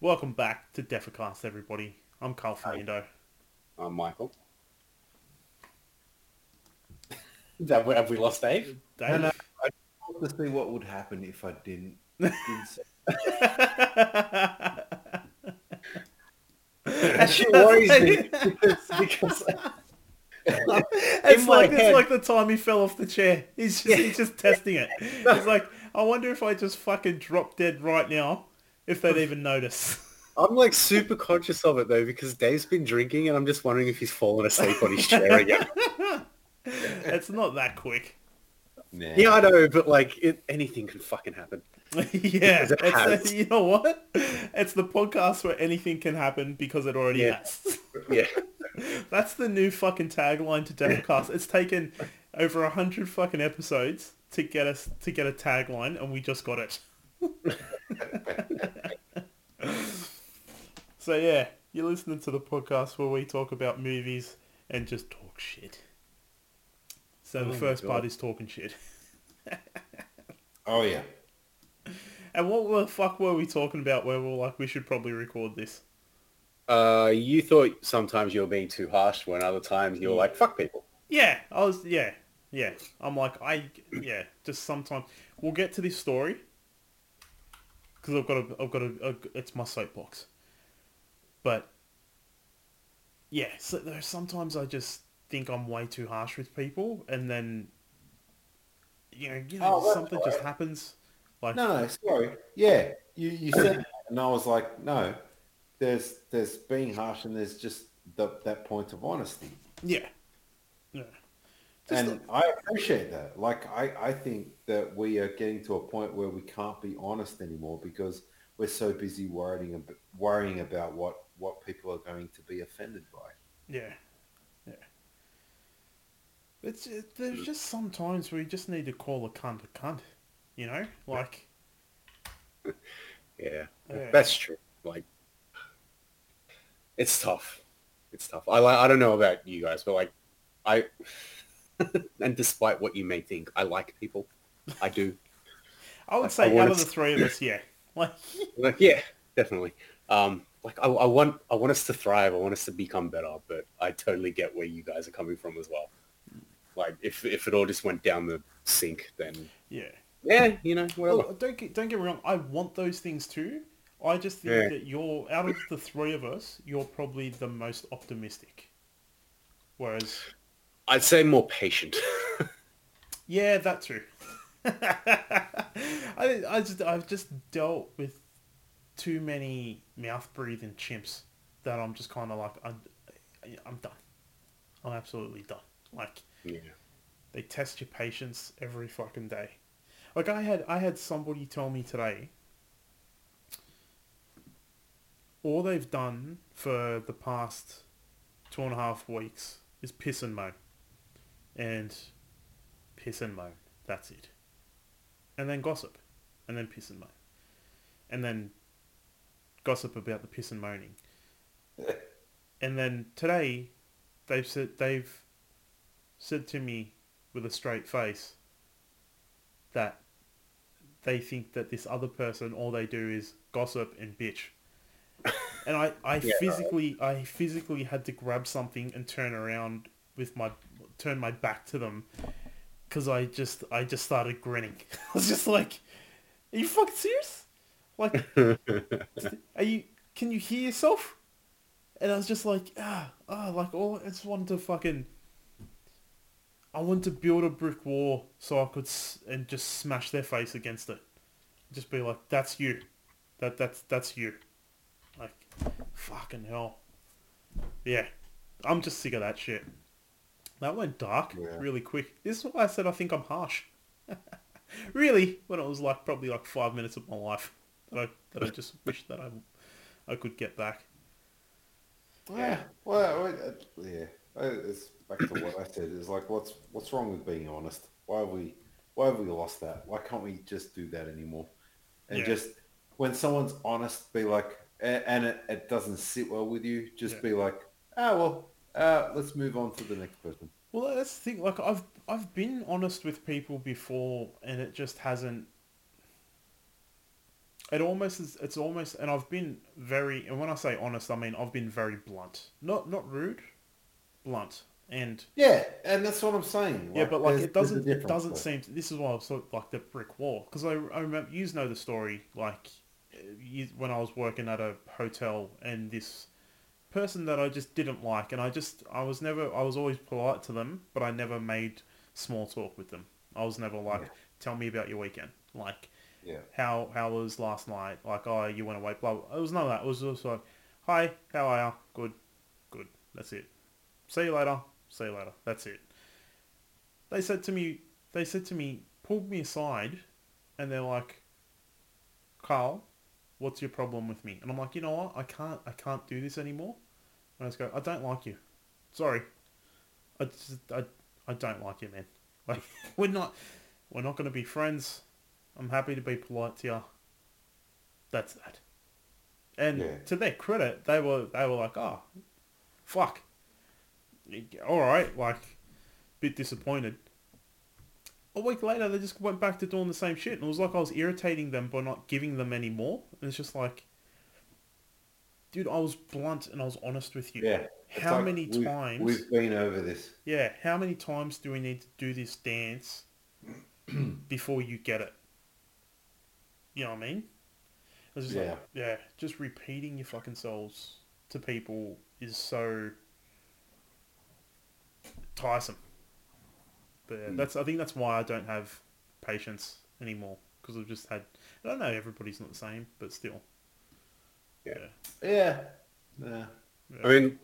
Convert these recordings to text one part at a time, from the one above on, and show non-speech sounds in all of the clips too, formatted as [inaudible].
Welcome back to Defacast, everybody. I'm Carl Fernando. I'm Michael. [laughs] have, we, have we lost Dave? Dave. No, no, I wanted to see what would happen if I didn't. [laughs] didn't [laughs] [laughs] say- Actually worries me because, because it's in my like it's like the time he fell off the chair. He's just he's just testing it. He's like, I wonder if I just fucking drop dead right now, if they'd even notice. I'm like super conscious of it though because Dave's been drinking and I'm just wondering if he's fallen asleep on his chair again. [laughs] it's not that quick. Nah. yeah, I know, but like it, anything can fucking happen. [laughs] yeah, it it's, has. you know what? It's the podcast where anything can happen because it already Yeah. has. [laughs] Yeah, [laughs] That's the new fucking tagline to Defacast. It's taken over a hundred fucking episodes to get us to get a tagline, and we just got it. so yeah, you're listening to the podcast where we talk about movies and just talk shit. So the oh first part is talking shit. Oh yeah. And what the fuck were we talking about where we we're like, we should probably record this? uh, you thought sometimes you were being too harsh when other times you were like fuck people. Yeah, I was. Yeah, yeah. I'm like, I yeah. Just sometimes we'll get to this story because I've got a, I've got a, a, it's my soapbox. But yeah, so there's sometimes I just think I'm way too harsh with people, and then you know, you know, Oh, something just happens. Like No, no, sorry. Yeah, you you said [clears throat] that, and I was like, no. There's there's being harsh, and there's just the, that point of honesty, yeah, yeah. Just and I appreciate that. Like I I think that we are getting to a point where we can't be honest anymore because we're so busy worrying worrying about what what people are going to be offended by. Yeah, yeah. It's it, there's mm. just some times where you just need to call a cunt a cunt, you know, like Yeah, Yeah. that's true. Like, it's tough. It's tough. I like. I don't know about you guys, but like, I. [laughs] and despite what you may think, I like people. I do. I would I- say I out of the three of us, yeah, like Like, [laughs] yeah, definitely. Um, like, I, I want. I want us to thrive. I want us to become better. But I totally get where you guys are coming from as well. Like, if if it all just went down the sink, then yeah. Yeah, you know, oh, whatever. Well, don't get don't get me wrong. I want those things too. I just think Yeah. that you're out of the three of us, you're probably the most optimistic. Whereas, I'd say more patient. [laughs] yeah, that's [laughs] true. I I just I've just dealt with too many mouth breathing chimps that I'm just kind of like I'm I'm done. I'm absolutely done. Like yeah. they test your patience every fucking day. Like I had I had somebody tell me today all they've done for the past two and a half weeks is piss and moan. And piss and moan. That's it. And then gossip. And then piss and moan. And then gossip about the piss and moaning. [laughs] and then today they've said they've said to me with a straight face that they think that this other person all they do is gossip and bitch. And I, I [laughs] Yeah. physically I physically had to grab something and turn around with my turn my back to them because I just I just started grinning. [laughs] I was just like, "Are you fucking serious? Like, are you? Can you hear yourself?" And I was just like, ah, ah, like all I just wanted to fucking. I wanted to build a brick wall so I could s- and just smash their face against it. Just be like, "That's you, that that's that's you." Like, fucking hell. Yeah, I'm just sick of that shit. That went dark Yeah. really quick. This is why I said I think I'm harsh. [laughs] really, when it was like probably like five minutes of my life that I that I [laughs] just wish that I I could get back. Yeah. Well, I- uh, yeah. It's back to what I said. It's like, what's what's wrong with being honest? Why have we why have we lost that? Why can't we just do that anymore? And Yeah. just when someone's honest, be like, and it, it doesn't sit well with you, just Yeah. be like, ah, well, uh, let's move on to the next person. Well, that's the thing. Like I've I've been honest with people before, and it just hasn't. It almost is. It's almost, and I've been very. And when I say honest, I mean I've been very blunt. Not not rude, blunt. And Yeah, and that's what I'm saying. yeah, but like it doesn't. It doesn't there. seem. To, this is why I was sort of like the brick wall because I I remember you know the story like you, when I was working at a hotel and this person that I just didn't like, and I just I was never I was always polite to them, but I never made small talk with them. I was never like, Yeah. tell me about your weekend, like Yeah. how how was last night, like oh you went away, blah. blah. It was none of that. It was just like, hi, how are you? Good, good. That's it. See you later. See you later. That's it. They said to me, they said to me, pulled me aside, and they're like, Carl, what's your problem with me? And I'm like, you know what? I can't, I can't do this anymore. And I just go, I don't like you. Sorry. I just, I, I don't like you, man. [laughs] Like, we're not, we're not going to be friends. I'm happy to be polite to you. That's that. And Yeah. to their credit, they were, they were like, oh, fuck. All right, like, bit disappointed. A week later, they just went back to doing the same shit, and it was like I was irritating them by not giving them any more. And it's just like, dude, I was blunt and I was honest with you. Yeah. How like many we've- times? We've been over this. Yeah, how many times do we need to do this dance [clears throat] before you get it? You know what I mean? It's just Yeah. like, yeah, just repeating your fucking selves to people is so tiresome. But yeah, Mm. that's I think that's why I don't have patience anymore because I've just had I don't know everybody's not the same, but still. Yeah. Yeah. Yeah. I mean,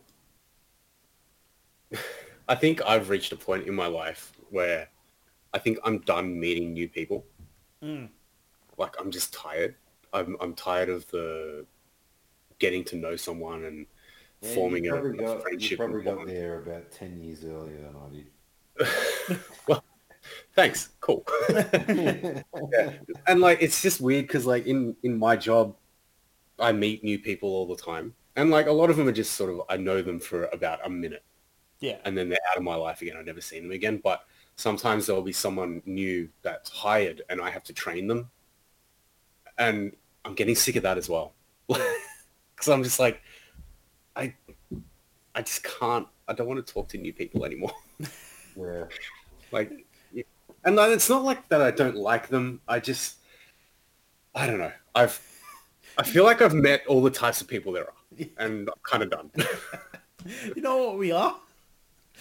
[laughs] I think I've reached a point in my life where I think I'm done meeting new people. Mm. Like I'm just tired. I'm I'm tired of the getting to know someone and Yeah, forming you a, probably a got, friendship. You probably got bond. there about 10 years earlier than I did. [laughs] well, thanks. Cool. [laughs] yeah. And like, it's just weird because like in, in my job, I meet new people all the time. And like a lot of them are just sort of, I know them for about a minute Yeah. and then they're out of my life again. I've never seen them again. But sometimes there'll be someone new that's hired and I have to train them. And I'm getting sick of that as well. [laughs] Because I'm just like, I, I just can't, I don't want to talk to new people anymore. [laughs] Yeah. Like, yeah. and it's not like that I don't like them. I just, I don't know. I've, I feel like I've met all the types of people there are, [laughs] and I'm kind of done. You know what we are?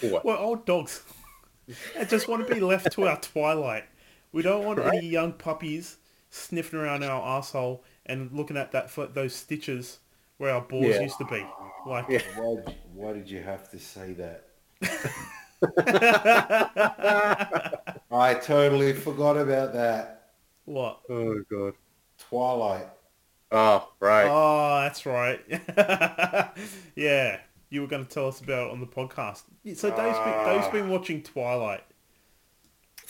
what? We're old dogs. I just want to be left to our twilight. We don't want Right. any young puppies sniffing around our asshole and looking at that for those stitches where our balls Yeah. used to be. Like, Yeah. Why, why did you have to say that? [laughs] I totally forgot about that. what? Oh god. Twilight. Oh right. Oh, that's right. [laughs] yeah, you were going to tell us about it on the podcast. So Dave's been, Dave's been ah. watching Twilight.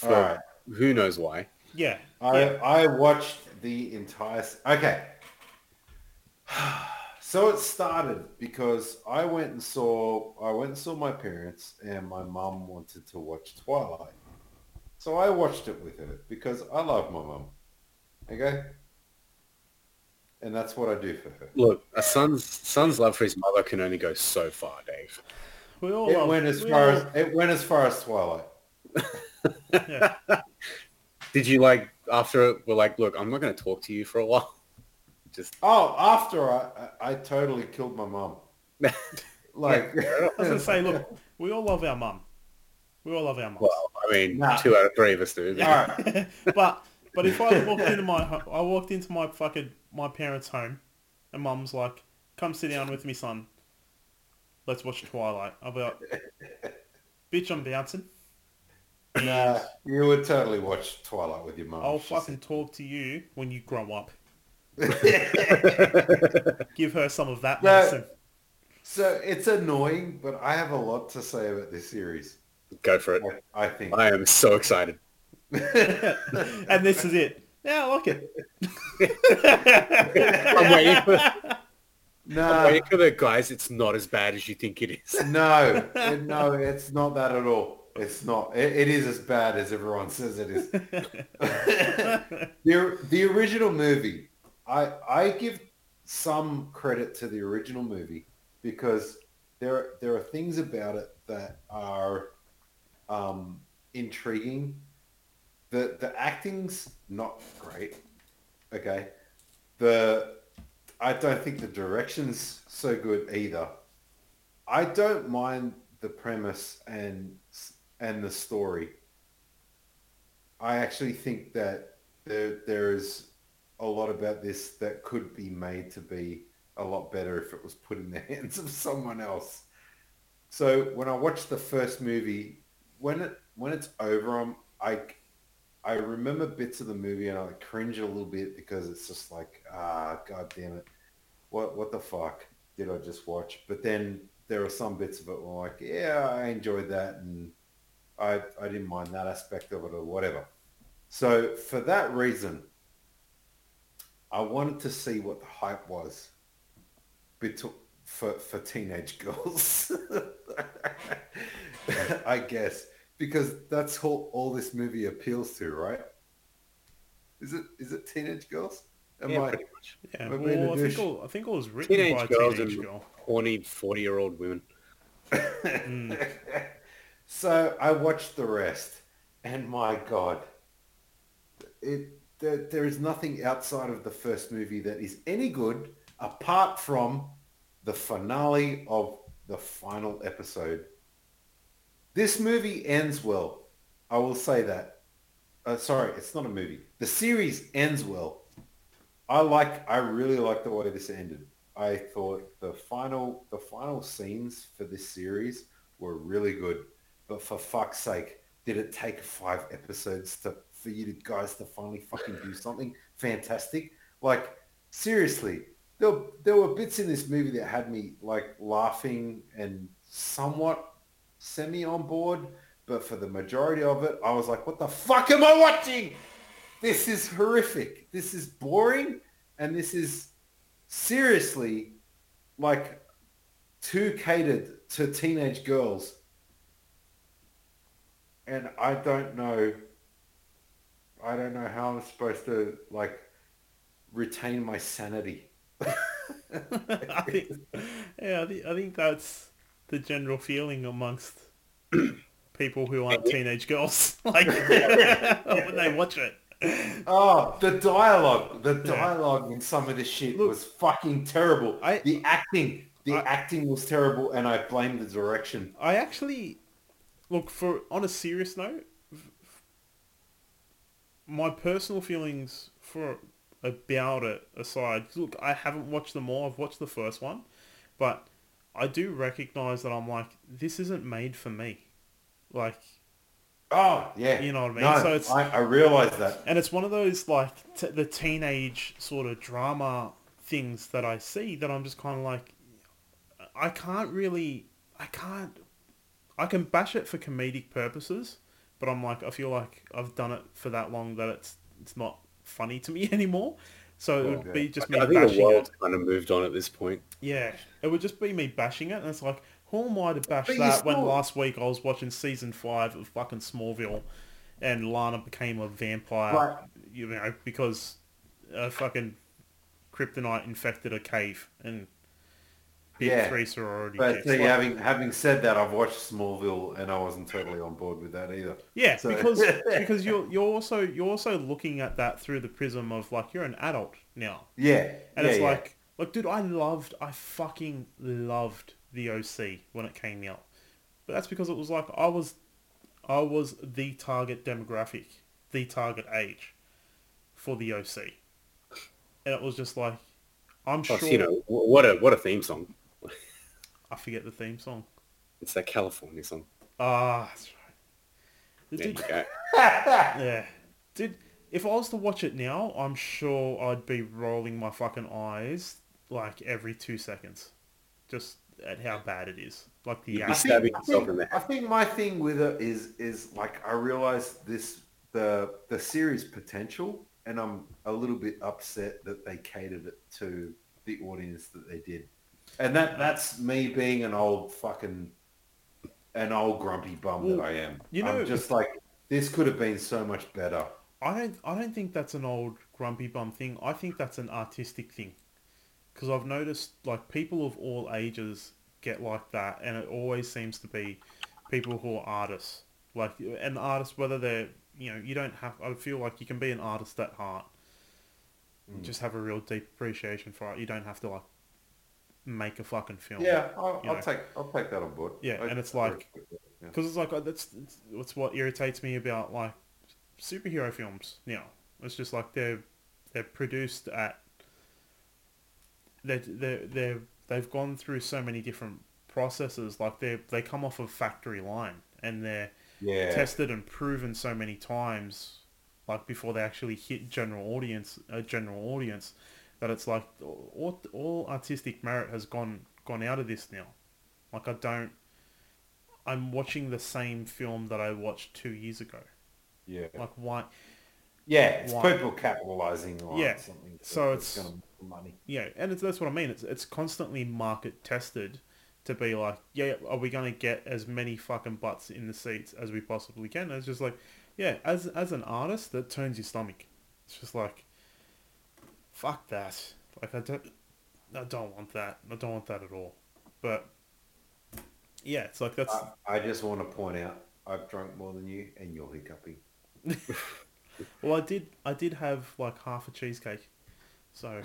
All Well, right. Who knows why? Yeah. I, yeah. I watched the entire... Okay. So it started because I went and saw I went and saw my parents and my mum wanted to watch Twilight. So I watched it with her because I love my mum. Okay? And that's what I do for her. Look, a son's son's love for his mother can only go so far, Dave. We all It love, went as we far all- as it went as far as Twilight. [laughs] yeah. [laughs] Did you like after it? We're like, look, I'm not going to talk to you for a while. Just Oh, after I I, I totally killed my mum. [laughs] Like I was going to say, look, [laughs] we all love our mum. We all love our mums. well, I mean, Nah. two out of three of us do. all [laughs] right. but but if I walked into my I walked into my fucking my parents' home, and mum's like, "Come sit down with me, son. Let's watch Twilight." I'll be like, "Bitch, I'm bouncing. Nah, you would totally watch Twilight with your mum. I'll fucking said. talk to you when you grow up. [laughs] Give her some of that No. medicine." So it's annoying, but I have a lot to say about this series. Go for it. I, I think. I am so excited. [laughs] and this is it. Yeah, I like it. [laughs] I'm waiting for No, Wait, come on, guys, it's not as bad as you think it is. no, no, it's not that at all. It's not. It, it is as bad as everyone says it is. the, the original movie, I I give some credit to the original movie because there there are things about it that are um, intriguing. The the acting's not great. Okay, the I don't think the direction's so good either. I don't mind the premise and and the story. I actually think that there there is a lot about this that could be made to be a lot better if it was put in the [laughs] hands of someone else. So when I watched the first movie, when it when it's over, I'm I I remember bits of the movie and I cringe a little bit because it's just like ah god damn it, what what the fuck did I just watch? But then there are some bits of it where I'm like yeah I enjoyed that and I I didn't mind that aspect of it or whatever. So for that reason, I wanted to see what the hype was betw- for for teenage [laughs] girls. [laughs] I guess because that's all, all this movie appeals to, right? Is it is it teenage girls? Am Yeah, I? pretty much. Yeah, We're well, I think, all, I think it was written Teenage by a girls teenage and girl. horny 40-year-old women. [laughs] Mm. So I watched the rest, and my God, it there, there is nothing outside of the first movie that is any good apart from the finale of the final episode. This movie ends well. I will say that. Uh, sorry, it's not a movie. The series ends well. I like. I really like the way this ended. I thought the final the final scenes for this series were really good. But for fuck's sake, did it take five episodes to for you guys to finally fucking do something fantastic? Like seriously, there there were bits in this movie that had me like laughing and somewhat semi on board. But for the majority of it, I was like, what the fuck am I watching? This is horrific. This is boring. And this is seriously like too catered to teenage girls. And I don't know, I don't know how I'm supposed to like retain my sanity. [laughs] I think, yeah, I think, I think that's the general feeling amongst [clears throat] people who aren't teenage girls. [laughs] Like [laughs] when they watch it. Oh, the dialogue, the dialogue in some of this shit Look, was fucking terrible. I- the acting, the I- acting was terrible, and I blame the direction. I actually look for on a serious note. My personal feelings for about it aside, look, I haven't watched them all. I've watched the first one, but I do recognize that I'm like, this isn't made for me. Like, Oh, yeah. You know what I mean? No, So it's- I, I realize that. and it's one of those like t- the teenage sort of drama things that I see that I'm just kind of like, I can't really, I can't, I can bash it for comedic purposes, but I'm like, I feel like I've done it for that long that it's it's not funny to me [laughs] anymore. So it would be just me I think the bashing world's it. kind of moved on at this point. Yeah, it would just be me bashing it, and it's like, who am I to bash But that when last week I was watching season five of fucking Smallville, and Lana became a vampire, Right. you know, because a fucking kryptonite infected a cave and bit Yeah, three sorority But chicks. see, Like, having having said that, I've watched Smallville, and I wasn't totally on board with that either. yeah, so- because [laughs] because you're you're also you're also looking at that through the prism of like you're an adult now. Yeah, And yeah, it's yeah. like, look, dude, I loved, I fucking loved the OC when it came out. But that's because it was like I was, I was the target demographic, the target age, for the OC, and it was just like, I'm Plus, sure. you know, what a what a theme song. I forget the theme song. It's that California song. Ah, that's right. There you go. [laughs] yeah, [laughs] dude. If I was to watch it now, I'm sure I'd be rolling my fucking eyes like every two seconds, just at how bad it is. Like the You'd be stabbing I yourself think, in the I think my thing with it is is like I realize this the the series potential, and I'm a little bit upset that they catered it to the audience that they did. And that that's me being an old fucking an old grumpy bum Well, that I am. you know- I'm just like this could have been so much better. I don't I don't think that's an old grumpy bum thing. I think that's an artistic thing. Because I've noticed like people of all ages get like that, and it always seems to be people who are artists. Like an artist, whether they're you know you don't have. I feel like you can be an artist at heart. Mm. Just have a real deep appreciation for it. You don't have to like make a fucking film. Yeah, I'll, I'll take I'll take that on board. Yeah, I- and it's like-. Oh, because it's like that's it's, what irritates me about like superhero films. You know, it's just like they're they're produced at they they they they've gone through so many different processes. Like they they come off of factory line and they're yeah, tested and proven so many times, like before they actually hit general audience a general audience, that it's like all, all artistic merit has gone gone out of this now. Like I don't. I'm watching the same film that I watched two years ago. yeah, Like why? yeah. It's why- people capitalizing on Yeah, something. so it's- money. Yeah, and it's, that's what I mean. It's it's constantly market tested to be like, yeah, are we going to get as many fucking butts in the seats as we possibly can? And it's just like, yeah, as as an artist, that turns your stomach. It's just like, fuck that. Like I don't, I don't want that. I don't want that at all. But yeah, it's like that's I, I just want to point out I've drunk more than you, and you're hiccuping. [laughs] well, I did I did have like half a cheesecake, so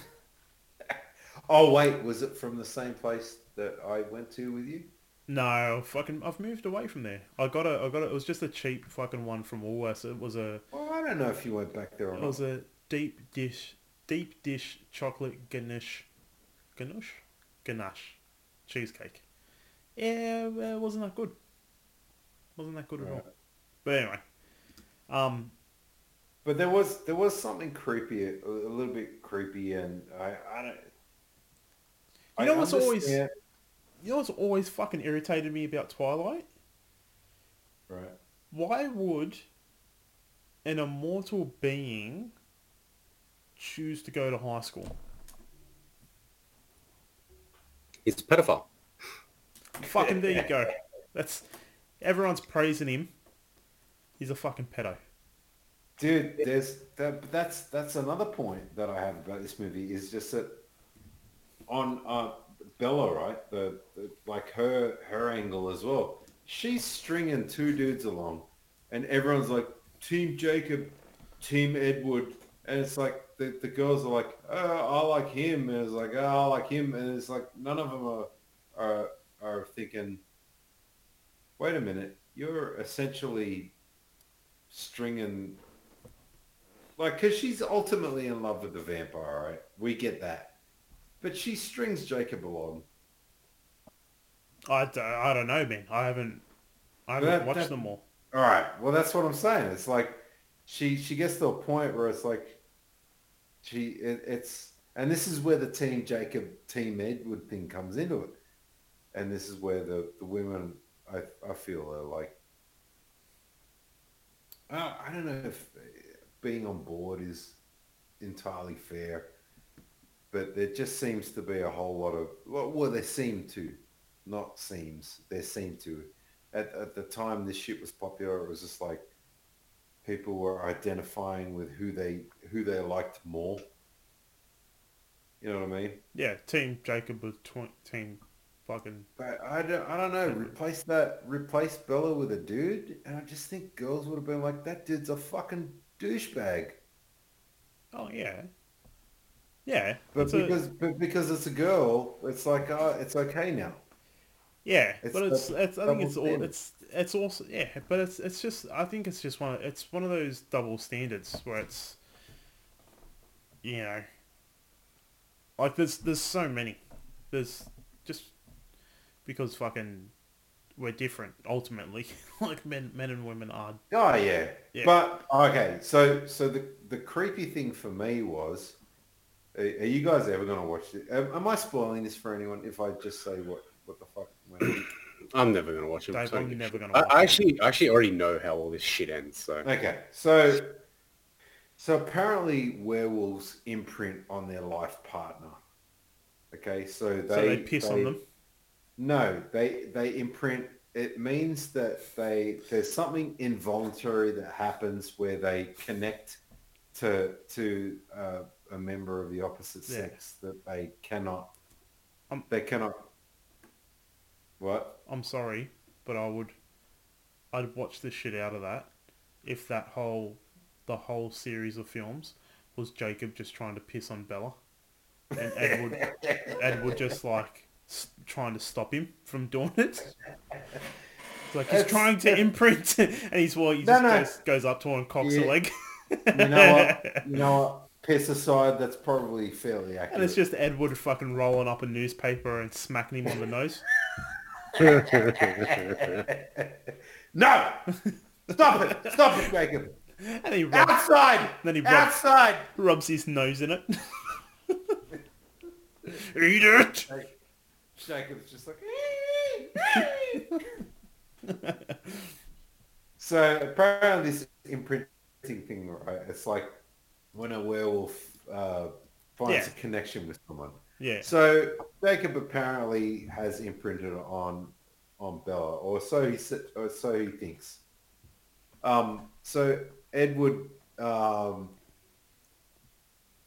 [laughs] Oh wait, was it from the same place that I went to with you? no, fucking, I've moved away from there. I got a, I got a, it was just a cheap fucking one from Woolworths. It was a, Well, I don't know if you went back there or it not. was a deep dish, deep dish chocolate ganache, ganache, ganache, cheesecake. Yeah, well, it wasn't that good. Wasn't that good at all. Right. But anyway, um, But there was there was something creepy, a, little bit creepy, and I I don't. You know what's always- you know what's always fucking irritated me about Twilight? right? Why would an immortal being choose to go to high school? He's a pedophile. Fucking there you go. That's everyone's praising him. He's a fucking pedo. Dude, there's that. That's that's another point that I have about this movie is just that on uh, Bella, right? The, the like her her angle as well. She's stringing two dudes along, and everyone's like Team Jacob, Team Edward, and it's like the, the girls are like, oh, I like him, and it's like, oh, I like him, and it's like none of them are are are thinking. Wait a minute, you're essentially stringing like, because she's ultimately in love with the vampire, right? We get that. But she strings Jacob along. I don't, I don't know, man. I haven't I haven't That- watched that- them all. All right. Well, that's what I'm saying. It's like she she gets to a point where it's like she it, it's and this is where the team Jacob team Edward thing comes into it, and this is where the the women I I feel are like uh, I don't know if being on board is entirely fair, but there just seems to be a whole lot of well, well there seem to, not seems there seem to. At, at the time this shit was popular, it was just like people were identifying with who they who they liked more. You know what I mean? Yeah, Team Jacob was tw- team fucking But I don't, I don't know. Replace that. Replace Bella with a dude, and I just think girls would have been like, "That dude's a fucking douchebag." Oh yeah. Yeah. But it's a- because but because it's a girl, it's like, oh, it's okay now. Yeah, It's but it's it's I think it's all it's it's also yeah, but it's it's just I think it's just one of, it's one of those double standards where it's you know like there's there's so many there's just because fucking we're different ultimately [laughs] like men men and women are Oh yeah. Yeah. But okay, so so the the creepy thing for me was, are, are you guys ever gonna watch it? Am, am I spoiling this for anyone if I just say what what the fuck? Went on? I'm never gonna watch it. Dave, so- I'm never gonna watch I it. actually, I actually already know how all this shit ends. So Okay, so so apparently werewolves imprint on their life partner. Okay, so they so they piss on them. No, they they imprint. It means that they there's something involuntary that happens where they connect to to uh, a member of the opposite Yeah. sex that they cannot. Um, they cannot. What? I'm sorry, but I would, I'd watch the shit out of that if that whole, the whole series of films was Jacob just trying to piss on Bella, and Edward, [laughs] Edward just like s- trying to stop him from doing it. It's like he's It's- trying to [laughs] imprint, and he's well, he No, just no. Goes, goes up to her and cocks Yeah. a leg, You know what? [laughs] You know what? Piss aside, that's probably fairly accurate. and it's just Edward fucking rolling up a newspaper and smacking him on the nose. No! Stop it! Stop it, Jacob! [laughs] And he rubs, Outside! [laughs] Then he rubs- Outside! rubs his nose in it. [laughs] Eat it! Jacob's just like. so apparently this imprinting thing, right? It's like when a werewolf uh, finds Yeah. a connection with someone. Yeah. So Jacob apparently has imprinted on on Bella, or so he or so he thinks. Um, so Edward, um,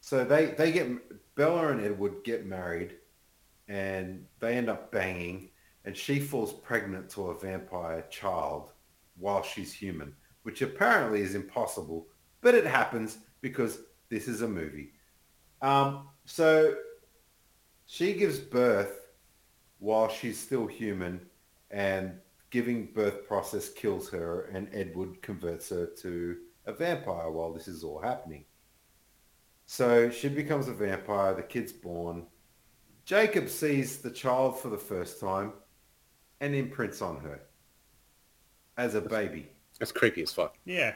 so they they get Bella and Edward get married, and they end up banging, and she falls pregnant to a vampire child while she's human, which apparently is impossible, but it happens because this is a movie. Um, so she gives birth while she's still human and giving birth process kills her and Edward converts her to a vampire while this is all happening. So she becomes a vampire, the kid's born. Jacob sees the child for the first time and imprints on her as a baby, That's creepy as fuck. Yeah.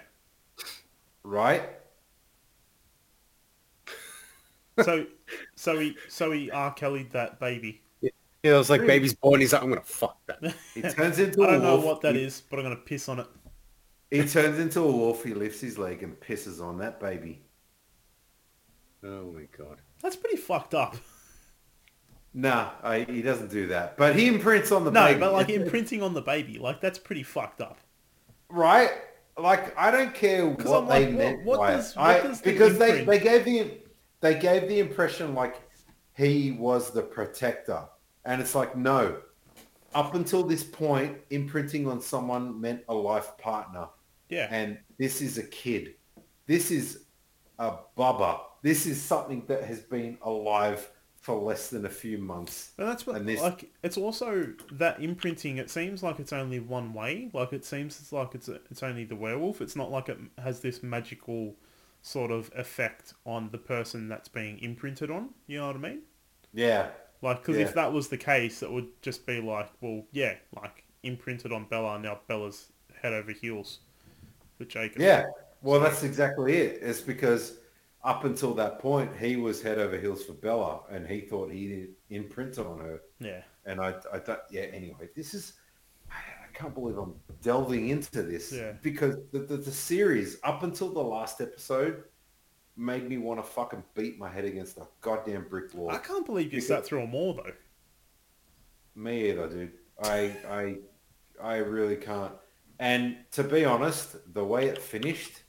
right? So, so he, so he R. Kelly'd that baby. Yeah, it was like baby's born. He's like, I'm gonna fuck that. [laughs] He turns into I don't know wolf. what that he, is, but I'm gonna piss on it. He turns into a wolf. He lifts his leg and pisses on that baby. Oh my god. That's pretty fucked up. Nah, I, he doesn't do that. But he imprints on the No, baby. but like [laughs] imprinting on the baby, like that's pretty fucked up. right? Like I don't care 'Cause what I'm they like, meant what- what by does- it. what I, does the because they, they gave the they gave the impression like he was the protector, and it's like no. Up until this point, imprinting on someone meant a life partner, Yeah. and this is a kid. This is a bubba. This is something that has been alive for less than a few months. And that's what, And this- like, it's also that imprinting. It seems like it's only one way. Like it seems it's like it's it's only the werewolf. It's not like it has this magical sort of effect on the person that's being imprinted on. You know what I mean? Yeah, Like, because Yeah. if that was the case, it would just be like, well, yeah, like imprinted on Bella, now Bella's head over heels for Jacob. Yeah, well, that's exactly it. It's because up until that point, he was head over heels for Bella, and he thought he imprinted on her. Yeah. And I, I thought, yeah. Anyway, this is, can't believe I'm delving into this Yeah. because the, the the series up until the last episode made me want to fucking beat my head against a goddamn brick wall. I can't believe you Because- sat through them all though. Me either, dude. I I I really can't. And to be honest, the way it finished,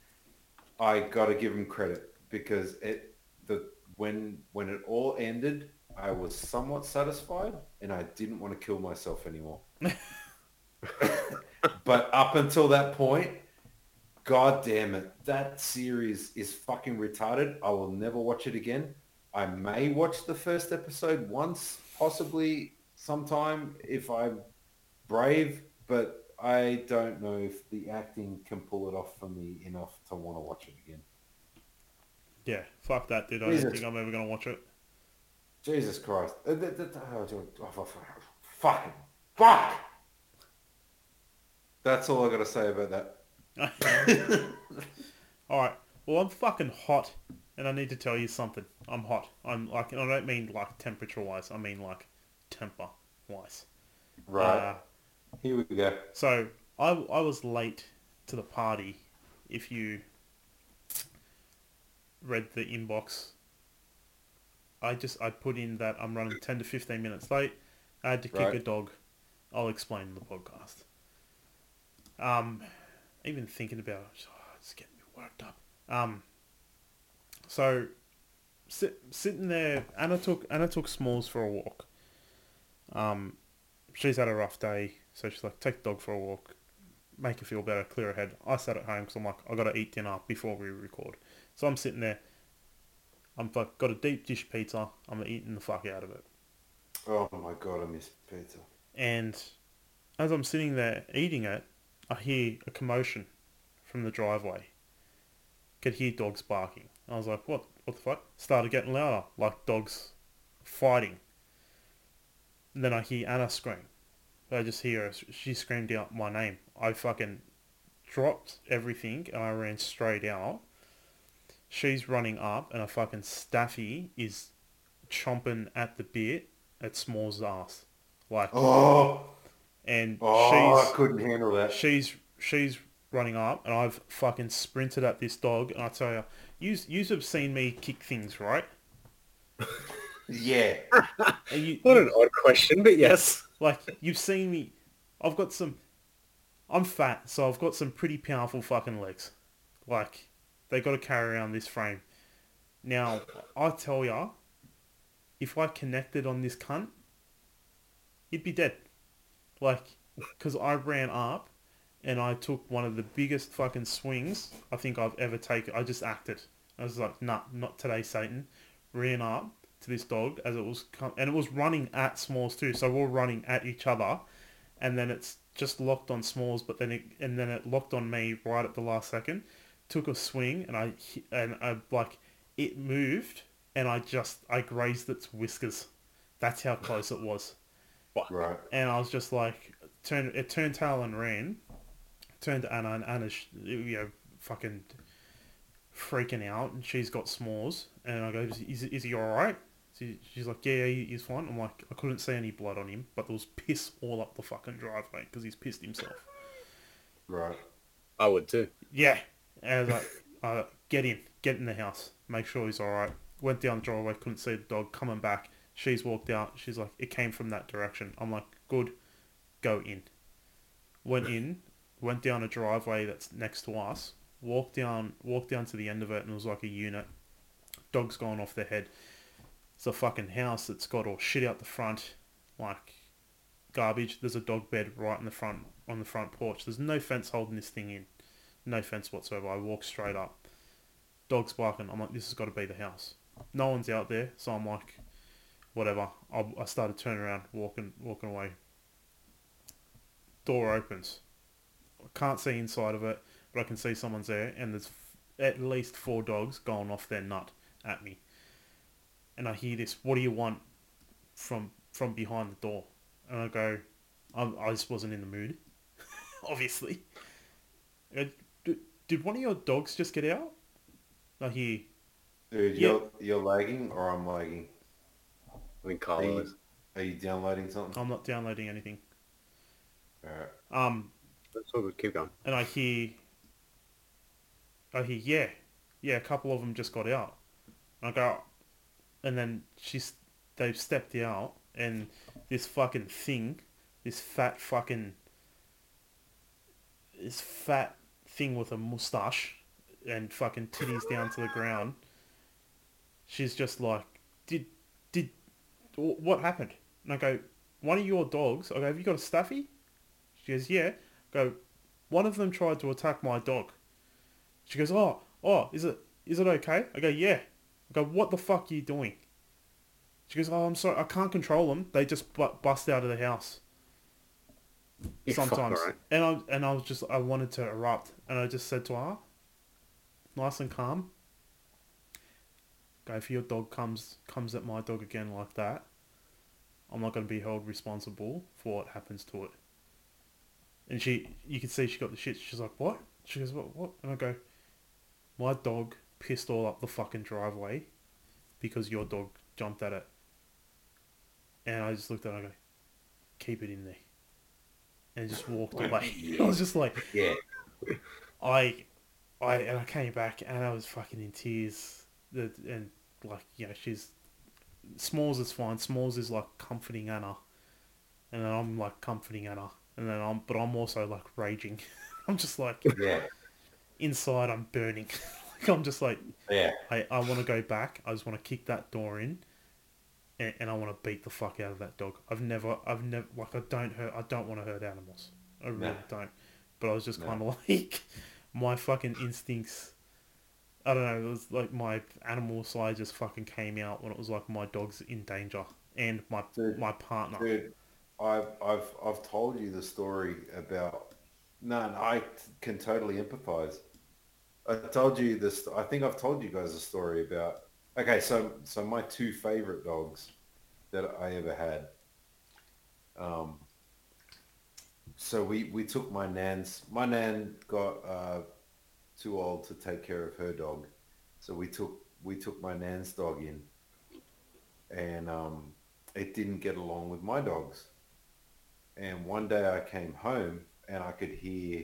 I got to give him credit because it the when when it all ended, I was somewhat satisfied and I didn't want to kill myself anymore. [laughs] [laughs] but up until that point, god damn it, that series is fucking retarded. I will never watch it again. I may watch the first episode once, possibly sometime if I'm brave, but I don't know if the acting can pull it off for me enough to want to watch it again. Yeah, fuck that, dude. I don't think I'm ever gonna watch it. Jesus Christ. Uh, th- th- oh. Oh, fu- fu- Fucking fuck! That's all I got to say about that. [laughs] All right. Well, I'm fucking hot, and I need to tell you something. I'm hot. I'm like, and I don't mean like temperature wise. I mean like temper wise. Right. Uh, Here we go. so I I was late to the party. If you read the inbox I just I put in that I'm running ten to fifteen minutes late. I had to kick Right. a dog. I'll explain in the podcast. Um, even thinking about it, oh, it's getting me worked up. Um, so sit, sitting there, Anna took Anna took Smalls for a walk. Um, she's had a rough day, so she's like, take the dog for a walk, make her feel better, clear her head. I sat at home because I'm like, I gotta eat dinner before we record. So I'm sitting there. I'm like, got a deep dish pizza. I'm eating the fuck out of it. Oh my god, I miss pizza. And as I'm sitting there eating it, I hear a commotion from the driveway. Could hear dogs barking. I was like, what? What the fuck? Started getting louder, like dogs fighting. And then I hear Anna scream. I just hear her. She screamed out my name. I fucking dropped everything and I ran straight out. She's running up and a fucking staffy is chomping at the bit at Small's ass. Like, Oh, and oh, I she's couldn't handle that. she's she's running up, and I've fucking sprinted at this dog, and I tell you, you you have seen me kick things, right? [laughs] Yeah. And you, What an odd question, but yes. like you've seen me. I've got some. I'm fat, so I've got some pretty powerful fucking legs. Like they got to carry around this frame. Now I tell ya, if I connected on this cunt, he'd be dead. Like, because I ran up and I took one of the biggest fucking swings I think I've ever taken. I just acted. I was like, nah, not today, Satan. Ran up to this dog as it was, com- and it was running at Smalls too. So we're running at each other, and then it's just locked on Smalls, but then it and then it locked on me right at the last second. Took a swing, and I and I like it moved, and I just I grazed its whiskers. That's how close it was Right. and I was just like, turned it turned tail and ran, turned to Anna and Anna's you know fucking freaking out, and she's got Smalls, and I go, is, is he all right? She, she's like, yeah, yeah, he's fine. I'm like, I couldn't see any blood on him, but there was piss all up the fucking driveway because he's pissed himself. Right. I would too. Yeah, and I was like, [laughs] uh, get in, get in the house, make sure he's all right. Went down the driveway, couldn't see the dog. Coming back, she's walked out. She's like, it came from that direction. I'm like, good, go in. Went in, went down a driveway that's next to us. Walked down, walked down to the end of it, and it was like a unit. Dog's gone off their head. It's a fucking house that's got all shit out the front, like garbage. There's a dog bed right in the front on the front porch. There's no fence holding this thing in. No fence whatsoever. I walk straight up. Dog's barking. I'm like, this has got to be the house. No one's out there, so I'm like, whatever. I, I started turning around, walking, walking away. Door opens. I can't see inside of it, but I can see someone's there, and there's f- at least four dogs going off their nut at me. And I hear this, "What do you want?" from from behind the door, and I go, I, I just wasn't in the mood, [laughs] obviously. Did, did one of your dogs just get out? I hear, Dude, Yeah. you're you're lagging or I'm lagging. I think Are you, is. are you downloading something? I'm not downloading anything. Alright. Um, That's all good. Keep going. and I hear, I hear, yeah, yeah, a couple of them just got out. And I go, and then she's, they've stepped out, and this fucking thing, this fat fucking, this fat thing with a mustache and fucking titties down to the ground. She's just like, did, did, wh- what happened? And I go, one of your dogs. I go, have you got a staffy? She goes, yeah. I go, one of them tried to attack my dog. She goes, oh, oh, is it, is it okay? I go, yeah. I go, what the fuck are you doing? She goes, oh, I'm sorry, I can't control them. They just bu- bust out of the house sometimes. alright. And I and I was just I wanted to erupt, and I just said to her, nice and calm. Go if your dog comes comes at my dog again like that, I'm not going to be held responsible for what happens to it. And she, you can see she got the shit. She's like, what? She goes, what? What? And I go, my dog pissed all up the fucking driveway because your dog jumped at it. And I just looked at her and I go, keep it in there. And just walked away. [laughs] I was just like, Yeah. I, I, and I came back and I was fucking in tears. That and like you know she's Smalls is fine. Smalls is like comforting Anna, and then I'm like comforting Anna, and then I'm but I'm also like raging. [laughs] I'm just like Yeah, inside. I'm burning. [laughs] like I'm just like yeah, I, I want to go back. I just want to kick that door in, and, and I want to beat the fuck out of that dog. I've never, I've never, like, I don't hurt. I don't want to hurt animals. I really No. don't. But I was just No. kind of like, my fucking instincts. I don't know. It was like my animal side just fucking came out when it was like my dog's in danger and my Dude. my partner. dude. I've I've I've told you the story about. No, no, I can totally empathize. I told you this. I think I've told you guys a story about. Okay, so so my two favorite dogs that I ever had. Um. So we we took my nan's. My nan got uh, too old to take care of her dog, so we took we took my nan's dog in, and um, it didn't get along with my dogs. And one day I came home and I could hear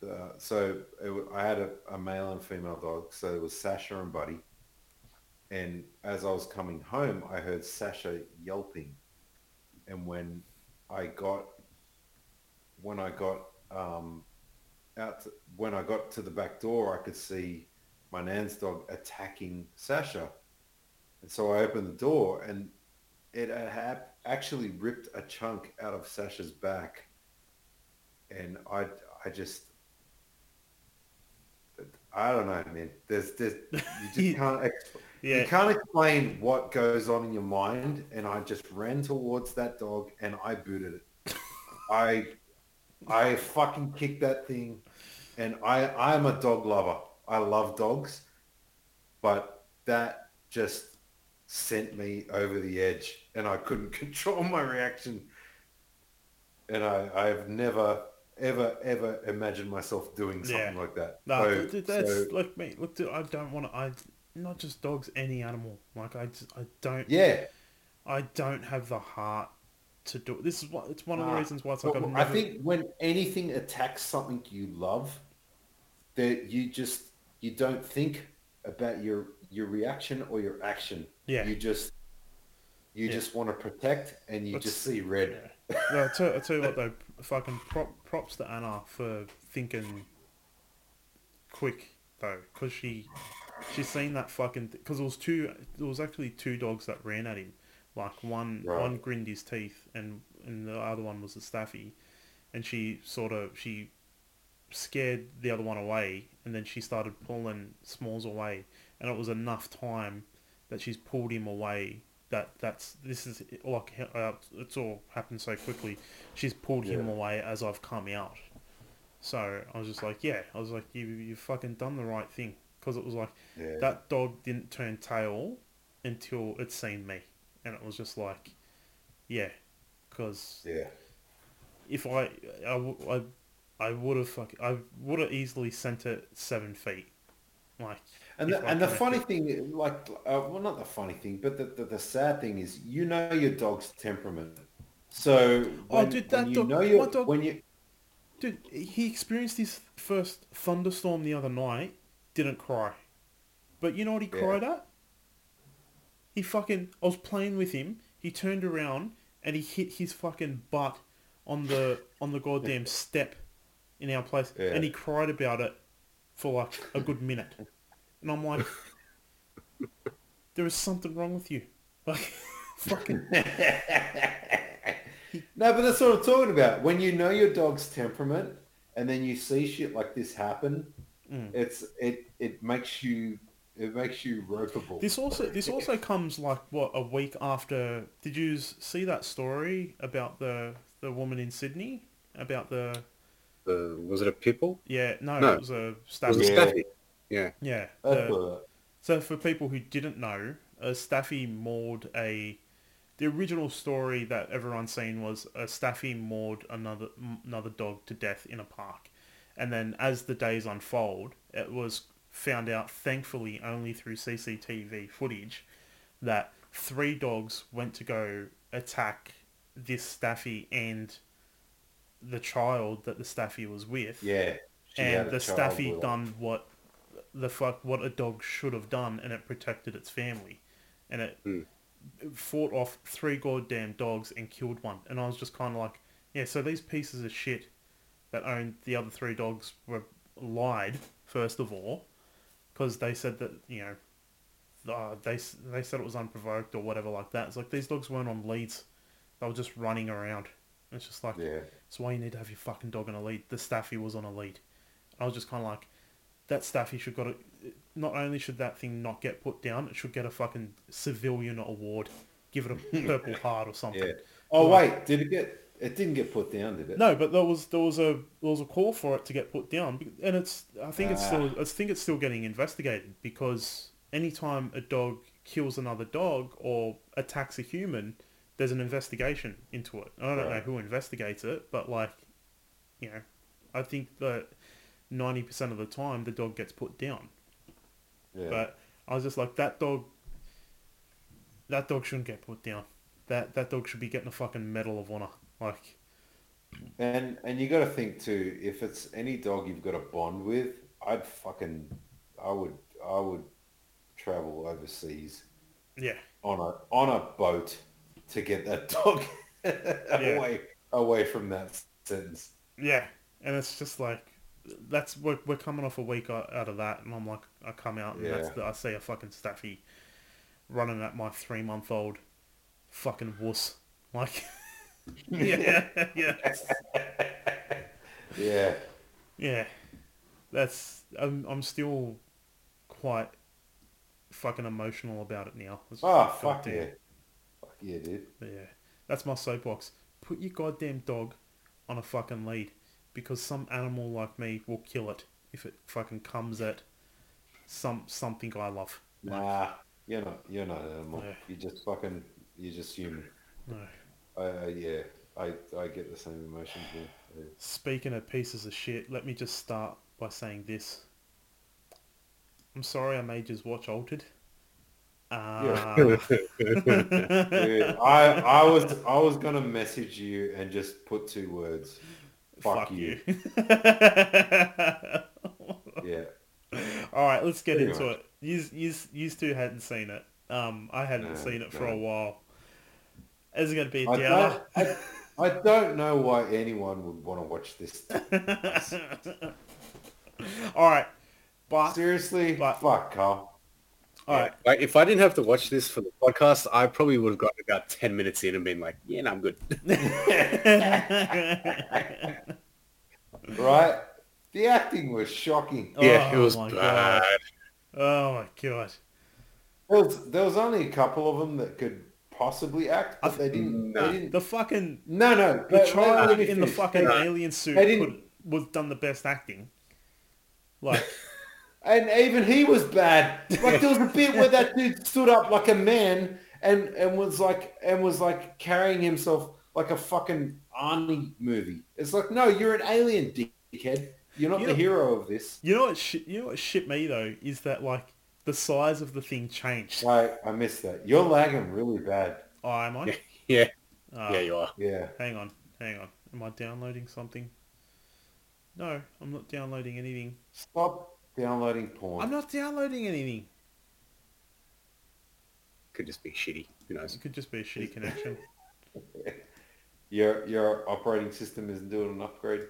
the, so it, I had a, a male and female dog. So it was Sasha and Buddy. And as I was coming home, I heard Sasha yelping. And when I got, when I got um, out, to, when I got to the back door, I could see my nan's dog attacking Sasha. And so I opened the door and it had actually ripped a chunk out of Sasha's back. And I, I just, I don't know, man. There's, there's, you just [laughs] can't, ex- Yeah. you can't explain what goes on in your mind. And I just ran towards that dog and I booted it. [laughs] I, I fucking kicked that thing. And I, I'm a dog lover. I love dogs, but that just sent me over the edge and I couldn't [laughs] control my reaction. And I, I've never, ever, ever imagined myself doing something Yeah. like that. No, So- th- that's so- like me. Look, dude, I don't want to. I not just dogs, any animal. Like I, just, I don't. yeah. I don't have the heart to do. This is what it's one of the reasons why it's like Well, I think when anything attacks something you love, that you just you don't think about your your reaction or your action. Yeah. You just you Yeah. just want to protect and you just see red. Yeah. No, I tell, I tell you what though, fucking prop, props to Anna for thinking quick though, because she she seen that fucking because it was two. There was actually two dogs that ran at him. Like one Right. one grinned his teeth, and and the other one was a staffy, and she sort of she scared the other one away, and then she started pulling Smalls away, and it was enough time that she's pulled him away. That that's this is like uh, it's all happened so quickly. She's pulled him away as I've come out. So I was just like, yeah, I was like, you you fucking done the right thing because it was like Yeah. that dog didn't turn tail until it seen me, and it was just like, yeah, because yeah. if I I, I, I would have fuck I would have easily sent it seven feet, like And the, and the funny thing, like, uh, well, not the funny thing, but the, the, the sad thing is, you know your dog's temperament. So Oh, when, dude, when that you dog- know your dog- when you Dude, he experienced his first thunderstorm the other night, didn't cry. But you know what he Yeah. cried at? He fucking I was playing with him, he turned around and he hit his fucking butt on the on the goddamn [laughs] step in our place Yeah. and he cried about it for like a good minute. And I'm like there is something wrong with you. Like [laughs] fucking [laughs] no, but that's what I'm talking about. When you know your dog's temperament, and then you see shit like this happen, Mm. it's it it makes you it makes you ropeable. This also this also comes like what a week after. Did you see that story about the the woman in Sydney about the The, was it a pitbull? yeah no, No. it was a Was staffy it Yeah. Staffy? Yeah. yeah That's the- so for people who didn't know a staffy mauled a the original story that everyone's seen was a staffy mauled another another dog to death in a park and then as the days unfold it was found out thankfully only through CCTV footage that three dogs went to go attack this staffy and the child that the staffy was with yeah. and the staffy done what the fuck what a dog should have done and it protected its family and it Hmm. fought off three goddamn dogs and killed one, and I was just kind of like, yeah. So these pieces of shit that owned the other three dogs were lied first of all, because they said that you know, uh, they they said it was unprovoked or whatever like that. It's like these dogs weren't on leads; they were just running around. It's just like Yeah. that's why you need to have your fucking dog on a lead. The staffy was on a lead. I was just kind of like, that staffy should got a. Not only should that thing not get put down, it should get a fucking civilian award. Give it a [laughs] purple heart or something. Yeah. Oh Like- wait, did it get? It didn't get put down, did it? No, but there was there was a there was a call for it to get put down, and it's I think it's still ah. I think it's still getting investigated because anytime a dog kills another dog or attacks a human, there's an investigation into it. I don't know who investigates it, but like, you know, I think that ninety percent of the time the dog gets put down. Yeah. But I was just like that dog. That dog shouldn't get put down. That that dog should be getting a fucking medal of honor. Like. And and you got to think too. If it's any dog you've got a bond with, I'd fucking, I would, I would travel overseas Yeah, on a on a boat to get that dog [laughs] away away from that sentence. yeah, and it's just like that's we're, we're coming off a week out of that, and I'm like, I come out and that's the, I see a fucking staffy running at my three month old fucking wuss, like, [laughs] yeah, [laughs] yeah, Yeah. yeah. That's I'm I'm still quite fucking emotional about it now. It's Oh fuck yeah. Yeah, dude. Yeah, that's my soapbox. Put your goddamn dog on a fucking lead because some animal like me will kill it if it fucking comes at some something I love. Nah, you're not. You're not an animal. Yeah. You just fucking. You're just human. No. I, I yeah. I I get the same emotions. Yeah. Speaking of pieces of shit, let me just start by saying this. I'm sorry I made you watch Altered. Uh, [laughs] Dude, I I was I was gonna message you and just put two words. Fuck, you. [laughs] Yeah. All right, let's get Pretty into much. it. You, you, you two hadn't seen it. Um, I hadn't No, seen it for a while. Is it going to be a I downer? don't, I, I don't know why anyone would want to watch this. [laughs] All right, but Seriously, But- fuck, Carl. All right, Like, if I didn't have to watch this for the podcast, I probably would have gotten about 10 minutes in and been like, yeah, no, I'm good. [laughs] Right? The acting was shocking. yeah, it Oh was my bad. God. oh my god. There was, there was only a couple of them that could possibly act, but they didn't. No. They didn't. The fucking No, no. the child in the fucking They- alien suit they didn't- could was done the best acting. Like And even he was bad. Like there was a bit where that dude stood up like a man and and was like and was like carrying himself like a fucking Arnie movie. It's like, no, you're an alien, dickhead. You're not You the know- hero of this. you know what? Shit, you know what shit me though is that like the size of the thing changed. I I missed that. You're lagging really bad. Oh, am I? Yeah, [laughs] Ah. yeah, you are. Yeah. Hang on, hang on. Am I downloading something? No, I'm not downloading anything. Stop downloading porn. I'm not downloading anything. Could just be shitty. Who knows? It could just be a shitty connection. [laughs] [laughs] Your your operating system isn't doing an upgrade.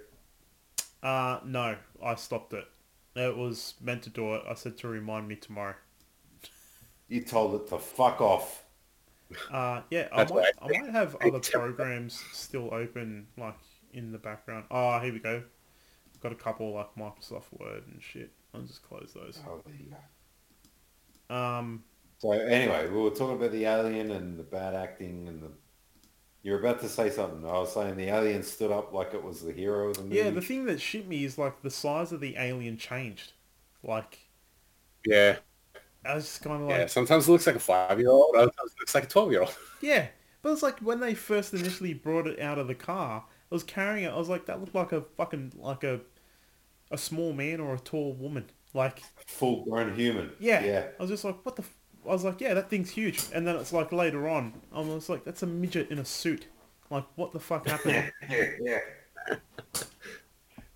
Uh, no, I stopped it. It was meant to do it. I said to remind me tomorrow. You told it to fuck off. [laughs] Uh, yeah, I That's might, why I might have other programs programs still open, like in the background. Oh, here we go. Got a couple like Microsoft Word and shit. I'll just close those. Oh, there you go. Um, So anyway, we were talking about the alien and the bad acting and the. You're about to say something. I was saying the alien stood up like it was the hero of the movie. yeah, the thing that shit me is like the size of the alien changed. Like, Yeah, I was just kind of like. yeah. Sometimes it looks like a five-year-old. Other times it looks like a twelve-year-old. Yeah, but it's like when they first initially brought it out of the car, I was carrying it. I was like, that looked like a fucking like a a small man or a tall woman. Like, full grown human. yeah, Yeah. I was just like, what the. F-? I was like, yeah, that thing's huge. And then it's like later on, I was like, that's a midget in a suit. Like, what the fuck happened? Yeah. [laughs] yeah.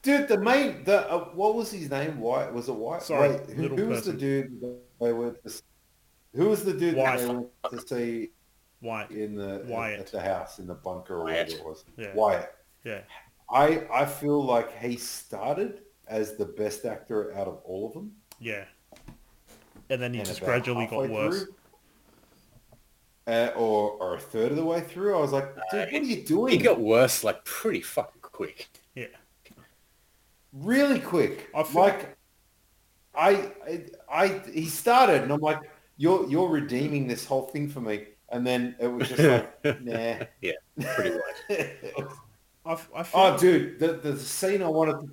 Dude, the main the uh, what was his name? White was it White? Sorry, Wait, who, who was the dude they went to? Who was the dude White. that they went to see Wyatt. in the Wyatt. at the house in the bunker or Wyatt. whatever it was. Yeah. Wyatt. Yeah. I I feel like he started as the best actor out of all of them. Yeah. And then he and just gradually got worse. through, uh, or or a third of the way through, I was like, dude, what are you doing? He got worse like pretty fucking quick. Yeah. really quick. I feel- like I, I I he started and I'm like, you're you're redeeming this whole thing for me. And then it was just like, [laughs] nah. Yeah, pretty much. [laughs] I, f- I oh, feel, oh, dude, the, the scene I wanted to...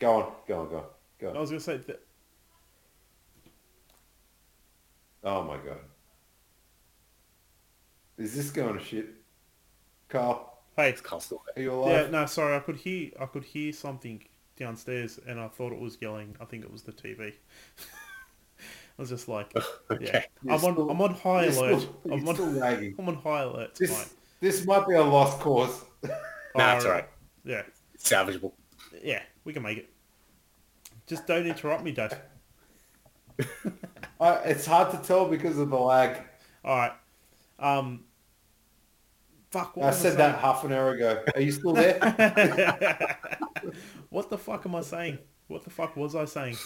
Go on, go on, go on, go on. I was gonna say that. Oh, my God. Is this going to shit? Carl, Hey, It's Carl Stalker. are you alive? yeah, no, sorry, I could hear, I could hear something downstairs, and I thought it was yelling. I think it was the TV. [laughs] I was just like, [laughs] yeah, Okay. You're I'm on, still- I'm on high alert. still, I'm on, still lagging. [laughs] I'm on high alert This, tonight. this might be a lost cause. Nah, it's alright. Yeah, It's salvageable. yeah, we can make it. Just don't interrupt me, Dad. Uh, it's hard to tell because of the lag. All right. Um. Fuck. What I was said that half an hour ago. Are you still there? saying? [laughs] what the fuck am I saying? What the fuck was I saying?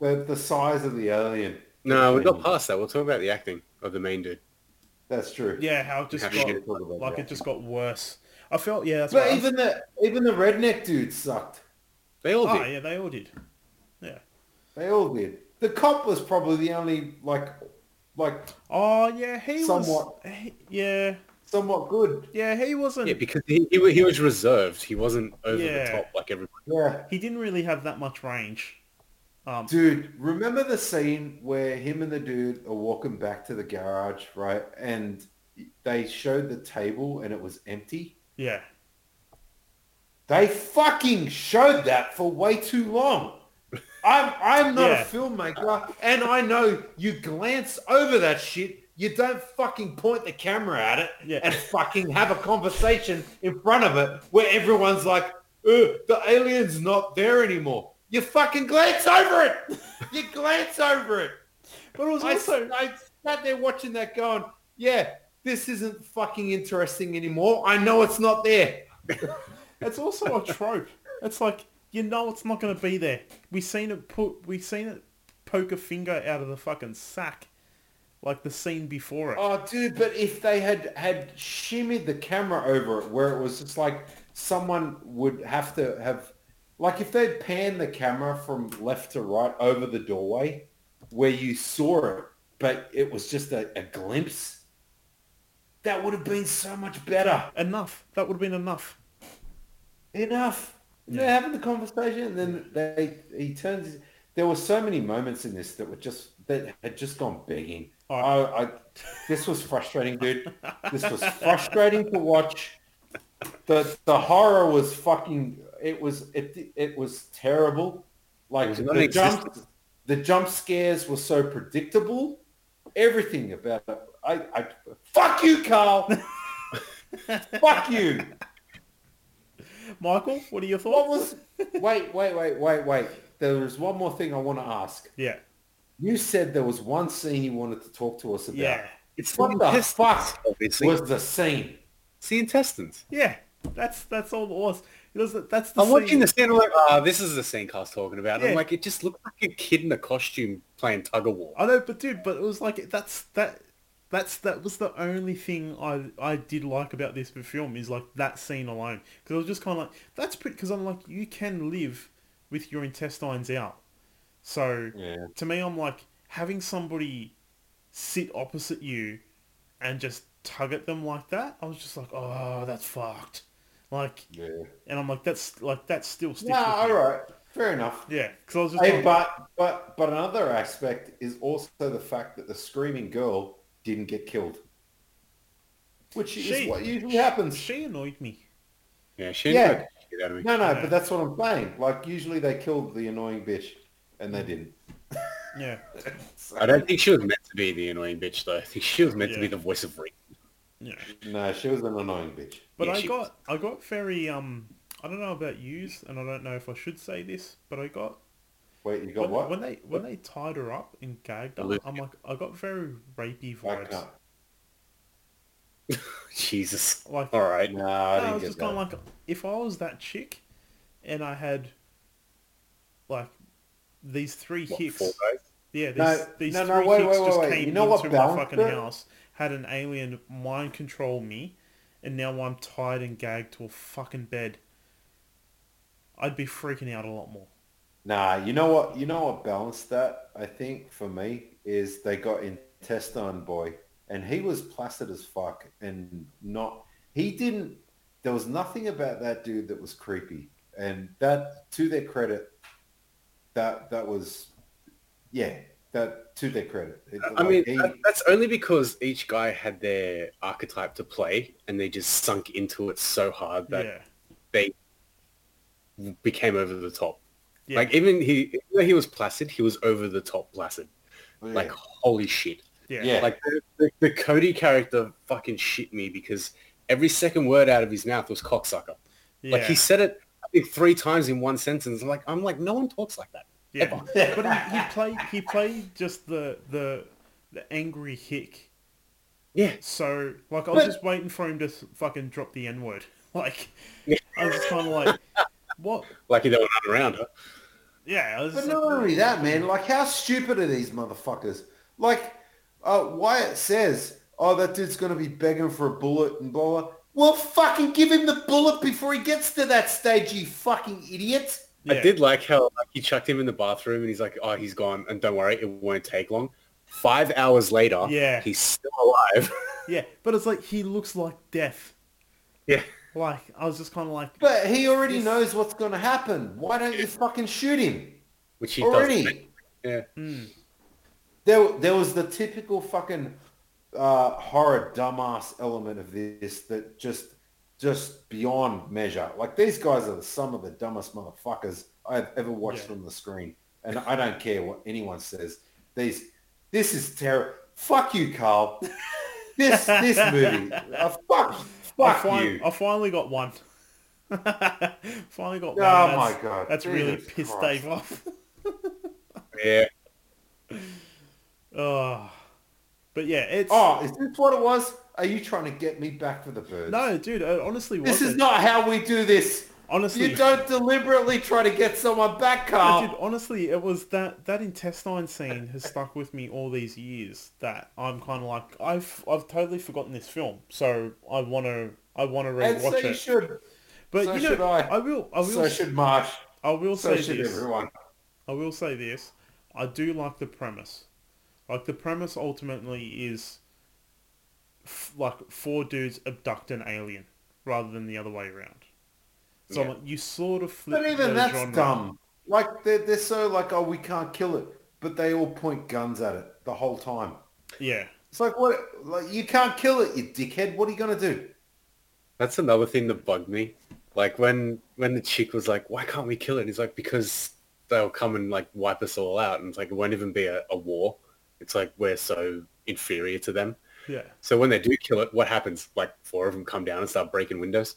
the, the size of the alien. No, we got past that. We'll talk about the acting of the main dude. That's true. Yeah, how it just Have got you- like it just got worse. I felt yeah. That's But right. even the even the redneck dude sucked. They all oh did. yeah, they all did. Yeah. They all did. The cop was probably the only like like Oh yeah, he Somewhat. was. He, yeah, somewhat good. yeah, he wasn't. Yeah, because he, he, he was reserved. He wasn't over Yeah. the top like everybody. Yeah. he didn't really have that much range. Um. Dude, remember the scene where him and the dude are walking back to the garage, right? And they showed the table and it was empty. Yeah. They fucking showed that for way too long. I'm I'm not Yeah. a filmmaker, and I know you glance over that shit. You don't fucking point the camera at it Yeah. and fucking have a conversation in front of it where everyone's like, "Uh, "The alien's not there anymore." You fucking glance over it. You glance over it. But it was I, I sat there watching that, going, "Yeah, this isn't fucking interesting anymore. I know it's not there." [laughs] it's also a trope. It's like you know it's not going to be there. We seen it put. We seen it poke a finger out of the fucking sack, like the scene before it. Oh, dude, but if they had had shimmied the camera over it, where it was just like someone would have to have, like if they'd panned the camera from left to right over the doorway, where you saw it, but it was just a, a glimpse, that would have been so much better. Enough. That would have been enough. Enough. They're having the conversation, and then they he turns. There were so many moments in this that were just that had just gone begging. Oh. I, I, this was frustrating, dude. This was frustrating to watch. The the horror was fucking. It was it it was terrible. Like It was the jump the jump scares were so predictable. Everything about it. I, I fuck you, Carl. [laughs] fuck you. Michael, what are your What thoughts? was? Wait, wait, wait, wait, wait. There was one more thing I want to ask. Yeah. You said there was one scene you wanted to talk to us about. Yeah. It's What the intestines, fuck Obviously, was the scene? it's the intestines. Yeah. That's that's all it was. It was that's the I'm watching the scene. I'm like, ah, this is the scene Carl's talking about. Yeah. I'm like, it just looked like a kid in a costume playing tug of war. I know, but dude, but it was like that's that that's that was the only thing I I did like about this film is like that scene alone because I was just kind of like that's pretty because I'm like you can live with your intestines out, so Yeah. to me I'm like having somebody sit opposite you and just tug at them like that I was just like oh that's fucked, like Yeah. and I'm like that's like that still sticks. Yeah, with me. all right. Fair enough. Yeah, because I was just Hey, like, but but but another aspect is also the fact that the screaming girl didn't get killed, which She- is what usually happens. she annoyed me. Yeah, she Yeah. annoyed the shit out of me. No, no, Yeah. but that's what I'm saying. Like usually they killed the annoying bitch, and they didn't. Yeah. [laughs] I don't think she was meant to be the annoying bitch, though. I think she was meant to be the voice of reason. Yeah. No, she was an annoying bitch. But Yeah, I got I got very um I don't know about yous and I don't know if I should say this, but I got Wait, you got when, what? when they when they tied her up and gagged her, I'm like I got very rapey I vibes. [laughs] Jesus. Like, All right. No, I I didn't was get just kind of like, if I was that chick, and I had like these three What, hicks, yeah, these, No, these no, no, three wait, hicks wait, just wait, wait. came You know into my fucking it? house, had an alien mind control me, and now I'm tied and gagged to a fucking bed. I'd be freaking out a lot more. Nah, you know what? You know what balanced that? I think for me is they got intestine boy, and he was placid as fuck, and not. He didn't. There was nothing about that dude that was creepy, and that to their credit, that that was, yeah, that to their credit. It- I like, mean, he- that's only because each guy had their archetype to play, and they just sunk into it so hard that yeah, they became over the top. yeah, Like even he, even though he was placid, he was over the top placid. Oh, yeah. Like holy shit! yeah, yeah. Like the, the, the Cody character fucking shit me because every second word out of his mouth was cocksucker. yeah. Like he said it I think three times in one sentence. I'm like, I'm like, no one talks like that. Yeah, Ever. [laughs] but he, he played he played just the the the angry hick. Yeah. So like I was But- just waiting for him to fucking drop the n word. [laughs] Like Yeah. I was just kind of like, what? Like he don't run around her. Yeah, I was But just not like, only that, man. Like, how stupid are these motherfuckers? Like, uh, Wyatt says, "Oh, that dude's gonna be begging for a bullet and blah blah." Well, fucking give him the bullet before he gets to that stage, you fucking idiot. I did like how like, he chucked him in the bathroom and he's like, oh, he's gone. And don't worry, it won't take long. Five hours later, Yeah. he's still alive. [laughs] yeah, but it's like he looks like death. yeah. Like I was just kind of like, But he already Yes. knows what's gonna happen. Why don't you fucking shoot him Which he already? does. Yeah. mm, There, there was the typical fucking uh, horror dumbass element of this that just, just beyond measure. Like these guys are some of the dumbest motherfuckers I've ever watched Yeah. on the screen, and I don't care what anyone says. These, this is terrible. Fuck you, Carl. [laughs] This, this movie. Uh, fuck, I, fin- you. I finally got one. [laughs] finally got one. Oh that's, my god. That's really pissed Christ. Dave off. [laughs] Yeah. oh, but yeah, it's Oh, is this what it was? Are you trying to get me back for the birds? no, dude. It honestly This wasn't. is not how we do this. honestly. You don't deliberately try to get someone back, No, Carl. dude, honestly, it was that that intestine scene has stuck with me all these years. That I'm kind of like I've I've totally forgotten this film, so I want to I want to and so rewatch you it. should. But so you know, should I. I will I will So should Marsh. I will So say should this. everyone. I will say this. I do like the premise. Like the premise ultimately is f- like four dudes abduct an alien rather than the other way around. So Yeah. like, you sort of flip But even that's genre. dumb. Like they're, they're so like, oh, we can't kill it, but they all point guns at it the whole time. Yeah. It's like what? Like you can't kill it, you dickhead. What are you gonna do? That's another thing that bugged me. Like when when the chick was like, "Why can't we kill it?" And he's like, "Because they'll come and like wipe us all out." And it's like it won't even be a, a war. It's like we're so inferior to them. Yeah. So when they do kill it, what happens? Like four of them come down and start breaking windows.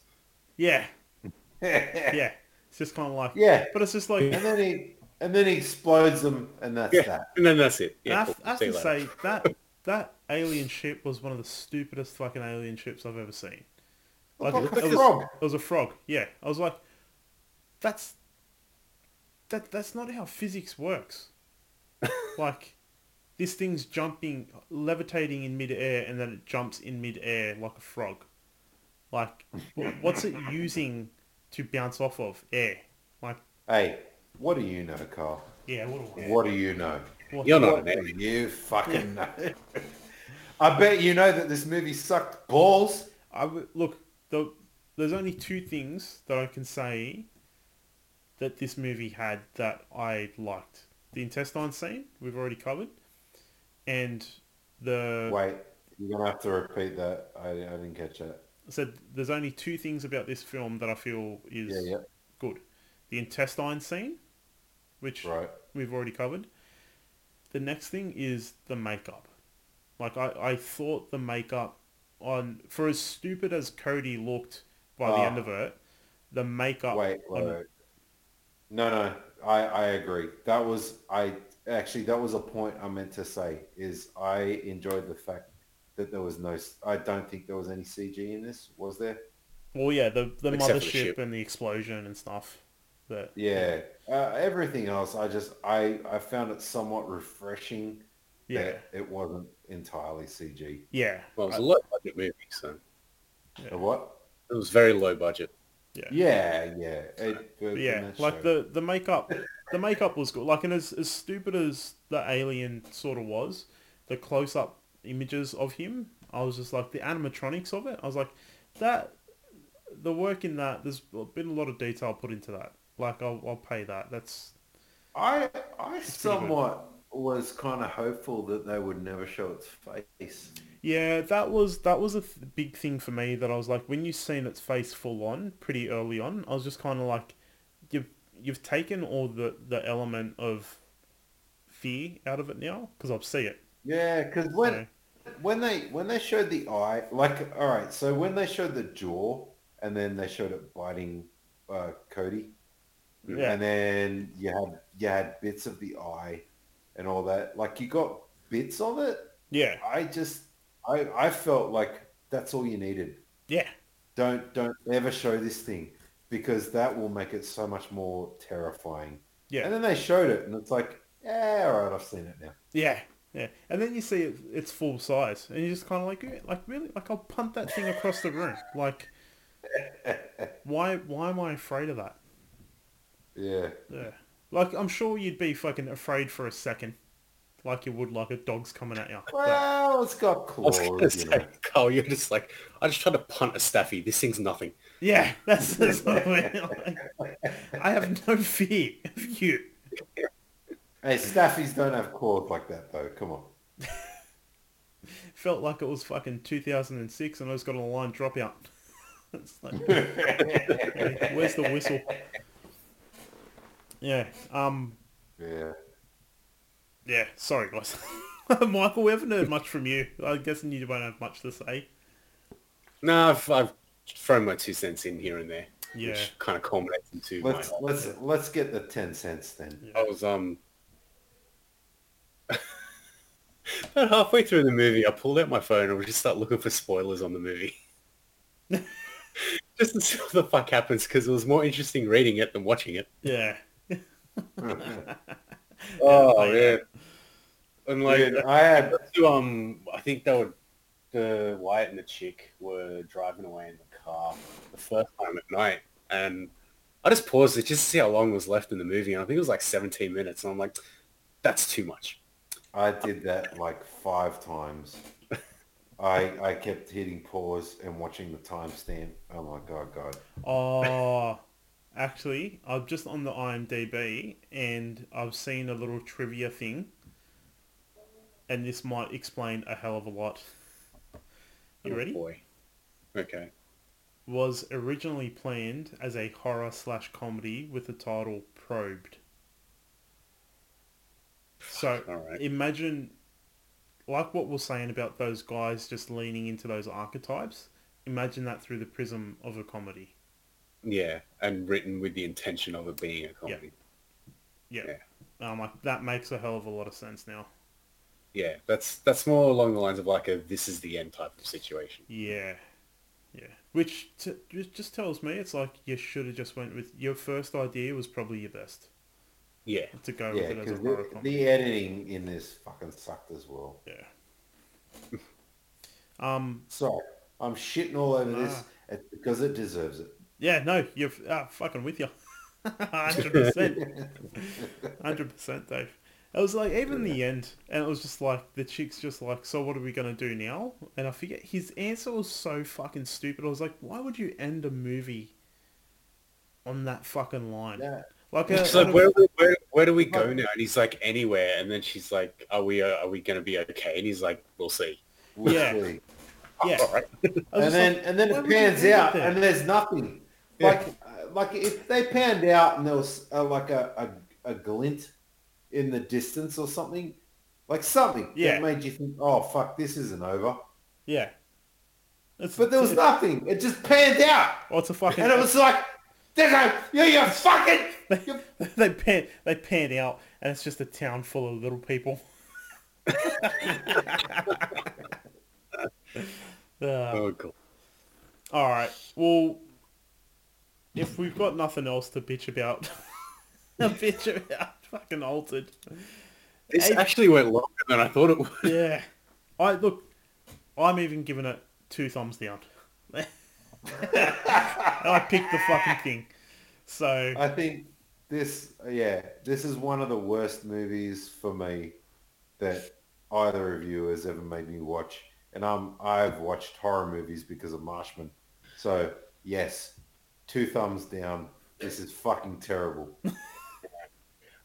Yeah. yeah. [laughs] Yeah. It's just kind of like Yeah. But it's just like And then he and then he explodes them, and that's Yeah, that. and then that's it. Yeah, I, cool. have- I have to say that that alien ship was one of the stupidest fucking alien ships I've ever seen. Like, Like it, a was, frog. it was a frog. Yeah, I was like, that's that. That's not how physics works. [laughs] like, this thing's jumping, levitating in midair, and then it jumps in midair like a frog. Like, what's it using to bounce off of? Air. Like, Hey, what do you know, Carl? yeah. What? do I- What do you know? what- You're not What an do alien. you fucking know? [laughs] I bet you know that this movie sucked balls. I w- look. The, there's only two things that I can say that this movie had that I liked: the intestine scene we've already covered, and the Wait, you're gonna have to repeat that. I, I didn't catch that. I said there's only two things about this film that I feel is Yeah, yeah, good: the intestine scene, which right. we've already covered. The next thing is the makeup. Like I, I thought the makeup on for as stupid as Cody looked by the Ah. end of it, the makeup Wait, wait, on- wait. No, no, I, I agree. That was I actually that was a point I meant to say is I enjoyed the fact that there was no. I don't think there was any CG in this. Was there? Well, yeah, the the Except for the mothership ship. and the explosion and stuff. But Yeah. Uh, everything else, I just I I found it somewhat refreshing yeah, that it wasn't entirely CG. yeah, Well, it was I- a low budget movie, so Yeah. What? it was very low budget. yeah. Yeah, yeah. It, But in yeah, like show. the the makeup, the makeup was good. Like, and as as stupid as the alien sort of was, the close up images of him, I was just like the animatronics of it. I was like, that, the work in that. There's been a lot of detail put into that. Like, I'll I'll pay that. That's I I somewhat was kind of hopeful that they would never show its face. yeah, that was that was a th- big thing for me. That I was like, when you seen its face full on, pretty early on, I was just kind of like, you've taken all the the element of fear out of it now because I'll see it. Yeah, because when So, when they when they showed the eye, like all right, so when they showed the jaw and then they showed it biting uh, Cody, yeah, and then you had you had bits of the eye and all that. Like you got bits of it. yeah, I just I I felt like that's all you needed. yeah, Don't don't ever show this thing because that will make it so much more terrifying. Yeah. And then they showed it, and it's like, yeah, all right, I've seen it now. yeah, yeah. And then you see it, it's full size, and you're just kind of like, "Yeah, like really, like I'll punt that thing across the room. [laughs] Like, why why am I afraid of that? Yeah. Yeah. Like, I'm sure you'd be fucking afraid for a second. Like you would like a dog's coming at you. But, Well, it's got I was claws. gonna You say, know. Carl, you're just like, I just tried to punt a staffy. This thing's nothing. yeah, that's, that's what I mean. Like, I have no fear of you. Hey, staffies don't have claws like that, though. Come on. Felt like it was fucking 2006 and I just got a line dropout. [laughs] it's like, [laughs] where's the whistle? Yeah, um, Yeah. Yeah, sorry guys. [laughs] Michael, we haven't heard much from you. I'm guessing you won't have much to say. No, I've, I've thrown my two cents in here and there, Yeah. which kind of culminates into Let's my. let's let's get the ten cents then. I was um. [laughs] About halfway through the movie, I pulled out my phone and we just start looking for spoilers on the movie. [laughs] just to see what the fuck happens, because it was more interesting reading it than watching it. Yeah. Oh like man! And like, Dude, I had [laughs] um, I think they were the Wyatt and the chick were driving away in the car the first time at night, and I just paused it just to see how long was left in the movie, and I think it was like 17 minutes, and I'm like, that's too much. I did that like five times. [laughs] I I kept hitting pause and watching the timestamp. Oh my god, god. Oh, actually, I'm just on the IMDb and I've seen a little trivia thing, and this might explain a hell of a lot. You Oh, ready? boy. Okay. Was originally planned as a horror slash comedy with the title Probed. So right. imagine, like what we're saying about those guys just leaning into those archetypes. Imagine that through the prism of a comedy. Yeah, and written with the intention of it being a comedy. Yeah. Yeah. Um, like that makes a hell of a lot of sense now. Yeah, that's that's more along the lines of like a this is the end type of situation. Yeah, yeah. Which t- just just tells me it's like you should have just went with your first idea was probably your best Yeah. to go Yeah, with it as a because horror the, comedy. the editing in this fucking sucked as well. Yeah. [laughs] um. Sorry, I'm shitting all over this Nah. it's because it deserves it. Yeah. No. You're uh, fucking with you. [laughs] Hundred percent. [laughs] Hundred percent, Dave. It was like even the end, and it was just like the chick's just like, so what are we gonna do now? And I forget his answer was so fucking stupid. I was like, why would you end a movie on that fucking line? Yeah. Like a, like, where, where, where do we go now? And he's like, anywhere. And then she's like, are we uh, are we going to be okay? And he's like, we'll see. We'll [laughs] Yeah. see. yeah. All right. I And then like, and then why it pans out there? and there's nothing. Yeah. Like uh, like if they panned out and there was uh, like a, a a glint in the distance or something, like something Yeah. that made you think, oh fuck, this isn't over. yeah. It's, But there was nothing. It just panned out, Oh, it's a fucking. and it was like, there's a you you fucking. [laughs] you- they pan they pan out, and it's just a town full of little people. [laughs] Uh, Oh god. all right. Well, if we've got nothing else to bitch about, [laughs] bitch about fucking altered. This Hey. actually went longer than I thought it would. Yeah. I look. I'm even giving it two thumbs down. I picked the fucking thing. So I think this, yeah, this is one of the worst movies for me that either of you has ever made me watch. And I'm, I've watched horror movies because of Marshman. So, yes, two thumbs down. This is fucking terrible. [laughs]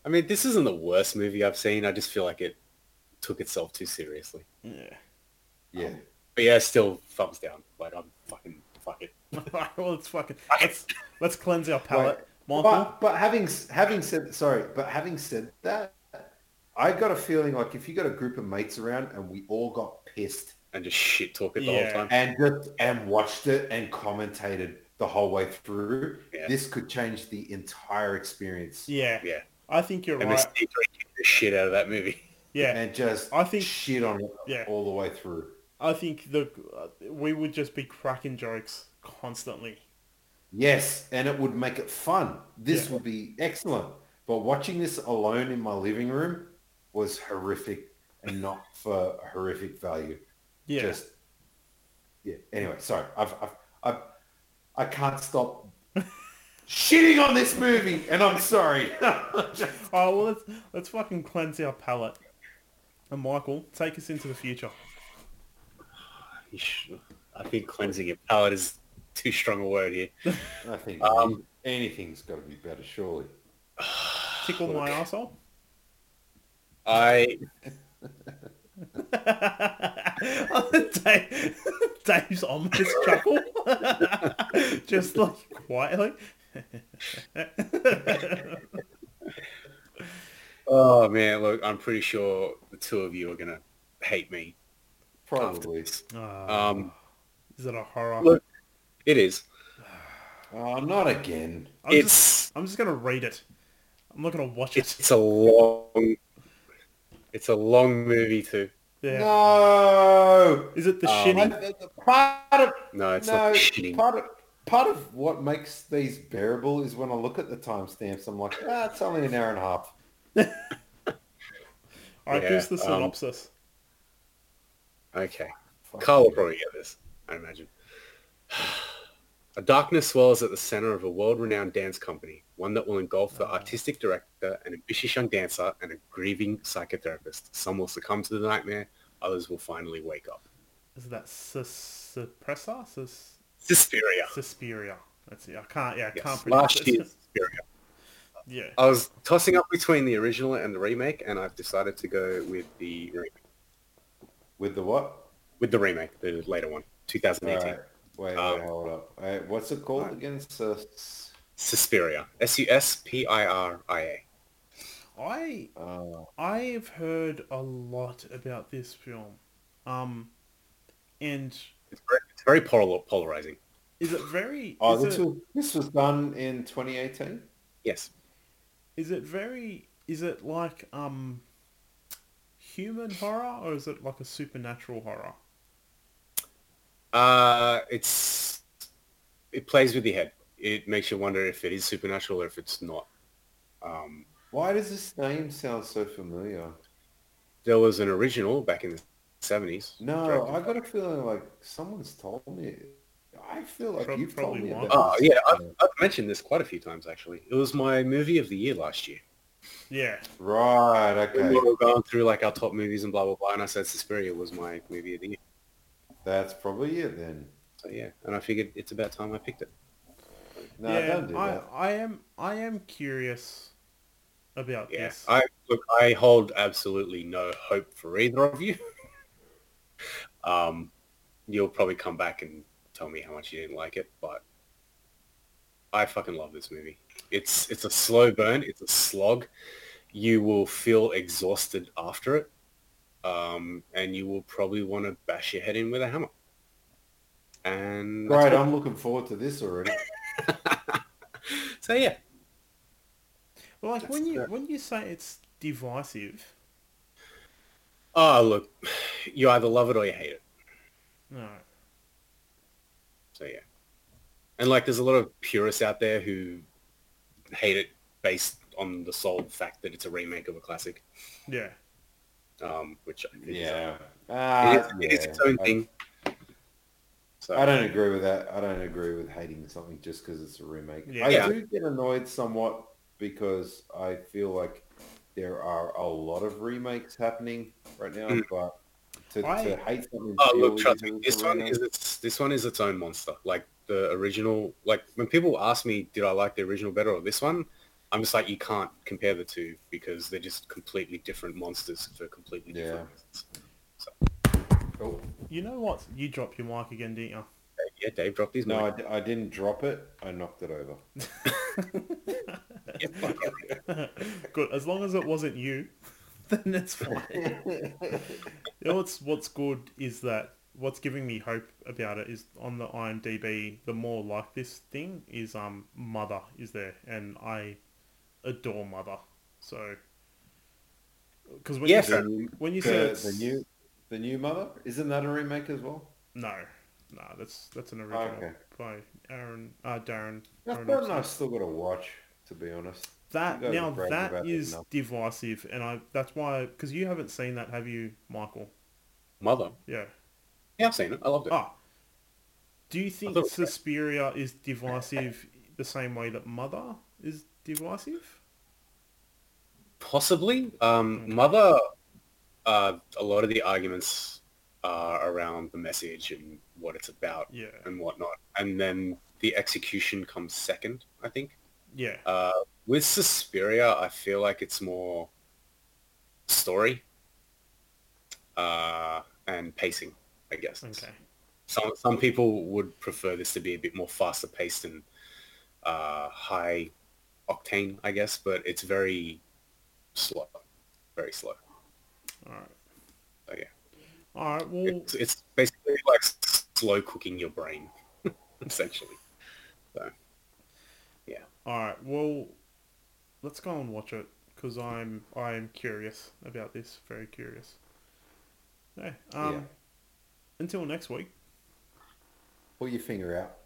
I mean, this isn't the worst movie I've seen. I just feel like it took itself too seriously. yeah. Yeah. Um, but yeah, still thumbs down. Like I'm fucking fuck it. [laughs] well, it's fucking. Let's let's cleanse our palate, Wait, But, but having having said sorry, but having said that, I got a feeling like if you got a group of mates around and we all got pissed And just shit talk it the Yeah. whole time. and just and watched it and commentated the whole way through, Yeah. this could change the entire experience. yeah. Yeah. I think you're And right. they Steve kicked the shit out of that movie. Yeah. And just I think- shit on it Yeah. all the way through. I think the uh, we would just be cracking jokes constantly. Yes, and it would make it fun. This Yeah. would be excellent. But watching this alone in my living room was horrific and not for horrific value. Yeah. Just yeah. Anyway, sorry. I've, I've, I've I can't stop shitting on this movie, and I'm sorry. [laughs] Oh well, let's let's fucking cleanse our palate. And Michael, take us into the future. I think cleansing your palate is too strong a word here. [laughs] I think Um, anything's got to be better, surely. [sighs] Tickle my asshole. I [laughs] Dave, Dave's ominous chuckle, just like quietly. Oh man, look, I'm pretty sure the two of you are gonna hate me Probably. this. Ah, Um, is it a horror? look, it is. Oh, [sighs] not again. I'm just, It's I'm just gonna read it. I'm not gonna watch it. it's a long it's a long movie too. Yeah. No. Is it the Um, shitty? Part of No, it's no, not shitting. part of part of what makes these bearable is when I look at the timestamps. I'm like, ah, it's only an hour and a half. [laughs] All right, yeah, here's the um, synopsis. Okay. Fuck. Carl will probably get this, I imagine. [sighs] A darkness swells at the center of a world-renowned dance company, one that will engulf the artistic director, an ambitious young dancer, and a grieving psychotherapist. Some will succumb to the nightmare, others will finally wake up. Is that sus- suppressor? Sus- Suspiria. Suspiria. Let's see. I can't. Yeah, I Yes. can't pronounce Last it. year's [laughs] Suspiria. yeah. I was tossing up between the original and the remake, and I've decided to go with the remake. With the what? With the remake, the later one, 2018. Alright. Wait, Um, wait, hold up. Wait, what's it called again? Sus- Suspiria. S-U-S-P-I-R-I-A. I uh, I've heard a lot about this film. Um, and It's very, it's very polar, polarizing. is it very? oh, is, this it, was this was done in 2018. Yes. is it very? Is it like um, human horror or is it like a supernatural horror? Uh, it's it plays with your head. It makes you wonder if it is supernatural or if it's not. Um, Why does this name sound so familiar? there was an original back in the seventies. No, I got a feeling like someone's told me. I feel like Prob- you've told probably me about Oh yeah, I've, I've mentioned this quite a few times actually. It was my movie of the year last year. Yeah. Right, Okay. We okay. were going through like our top movies and blah blah blah, and I said Suspiria was my movie of the year. That's probably it then. So yeah, and I figured it's about time I picked it. No, yeah. don't do I that. I am I am curious about Yeah, this. I look. I hold absolutely no hope for either of you. [laughs] um, you'll probably come back and tell me how much you didn't like it, but I fucking love this movie. It's it's a slow burn. It's a slog. You will feel exhausted after it, um, and you will probably want to bash your head in with a hammer. And that's Great, I'm looking forward to this already. [laughs] so yeah, Well, like That's when you fair. when you say it's divisive, oh look, you either love it or you hate it. Alright. So yeah, and like there's a lot of purists out there who hate it based on the sole fact that it's a remake of a classic, Yeah. um, which I think is, Yeah. uh, Ah, it, is, it is yeah. its own I- thing. So I don't agree with that. I don't agree with hating something just because it's a remake. Yeah. I Yeah. do get annoyed somewhat because I feel like there are a lot of remakes happening right now, Mm. but to, I- to hate something Oh look, trust me. This one is its this one is its own monster. Like the original. Like when people ask me, did I like the original better or this one? I'm just like, you can't compare the two because they're just completely different monsters for completely different Yeah. reasons. Oh, You know what? You dropped your mic again, didn't you? Yeah, Dave dropped his no, I, mic. d- I didn't drop it. I knocked it over. [laughs] Yeah. [laughs] Good. As long as it wasn't you, [laughs] then it's fine. [laughs] you know what's what's good is that what's giving me hope about it is on the IMDb. The more like this thing is um Mother is there, and I adore Mother. So because when Yeah, you fair. said, the, new- when you the, said the new the new mother isn't that a remake as well? no, no, that's that's an original Okay. by Aaron uh, Darren. That's Aronofsky. something I've still got to watch, to be honest. That now have bragged that about that is divisive, and I that's why because you haven't seen that, have you, Michael? Mother. Yeah. Yeah, I've seen it. I loved it. Ah, do you think thought it was great. Suspiria is divisive the same way that Mother is divisive? Possibly. Um, Okay. Mother, uh, a lot of the arguments are around the message and what it's about Yeah. and whatnot. And then the execution comes second, I think. Yeah. Uh, with Suspiria, I feel like it's more story uh, and pacing, I guess. Okay. Some, some people would prefer this to be a bit more faster paced and uh, high octane, I guess, but it's very slow, very slow. All right. So yeah, All right. Well, it's, it's basically like slow cooking your brain, [laughs] essentially. So all right. Well, let's go and watch it because I'm I'm curious about this. Very curious. Yeah. Um. Yeah. Until next week. Pull your finger out.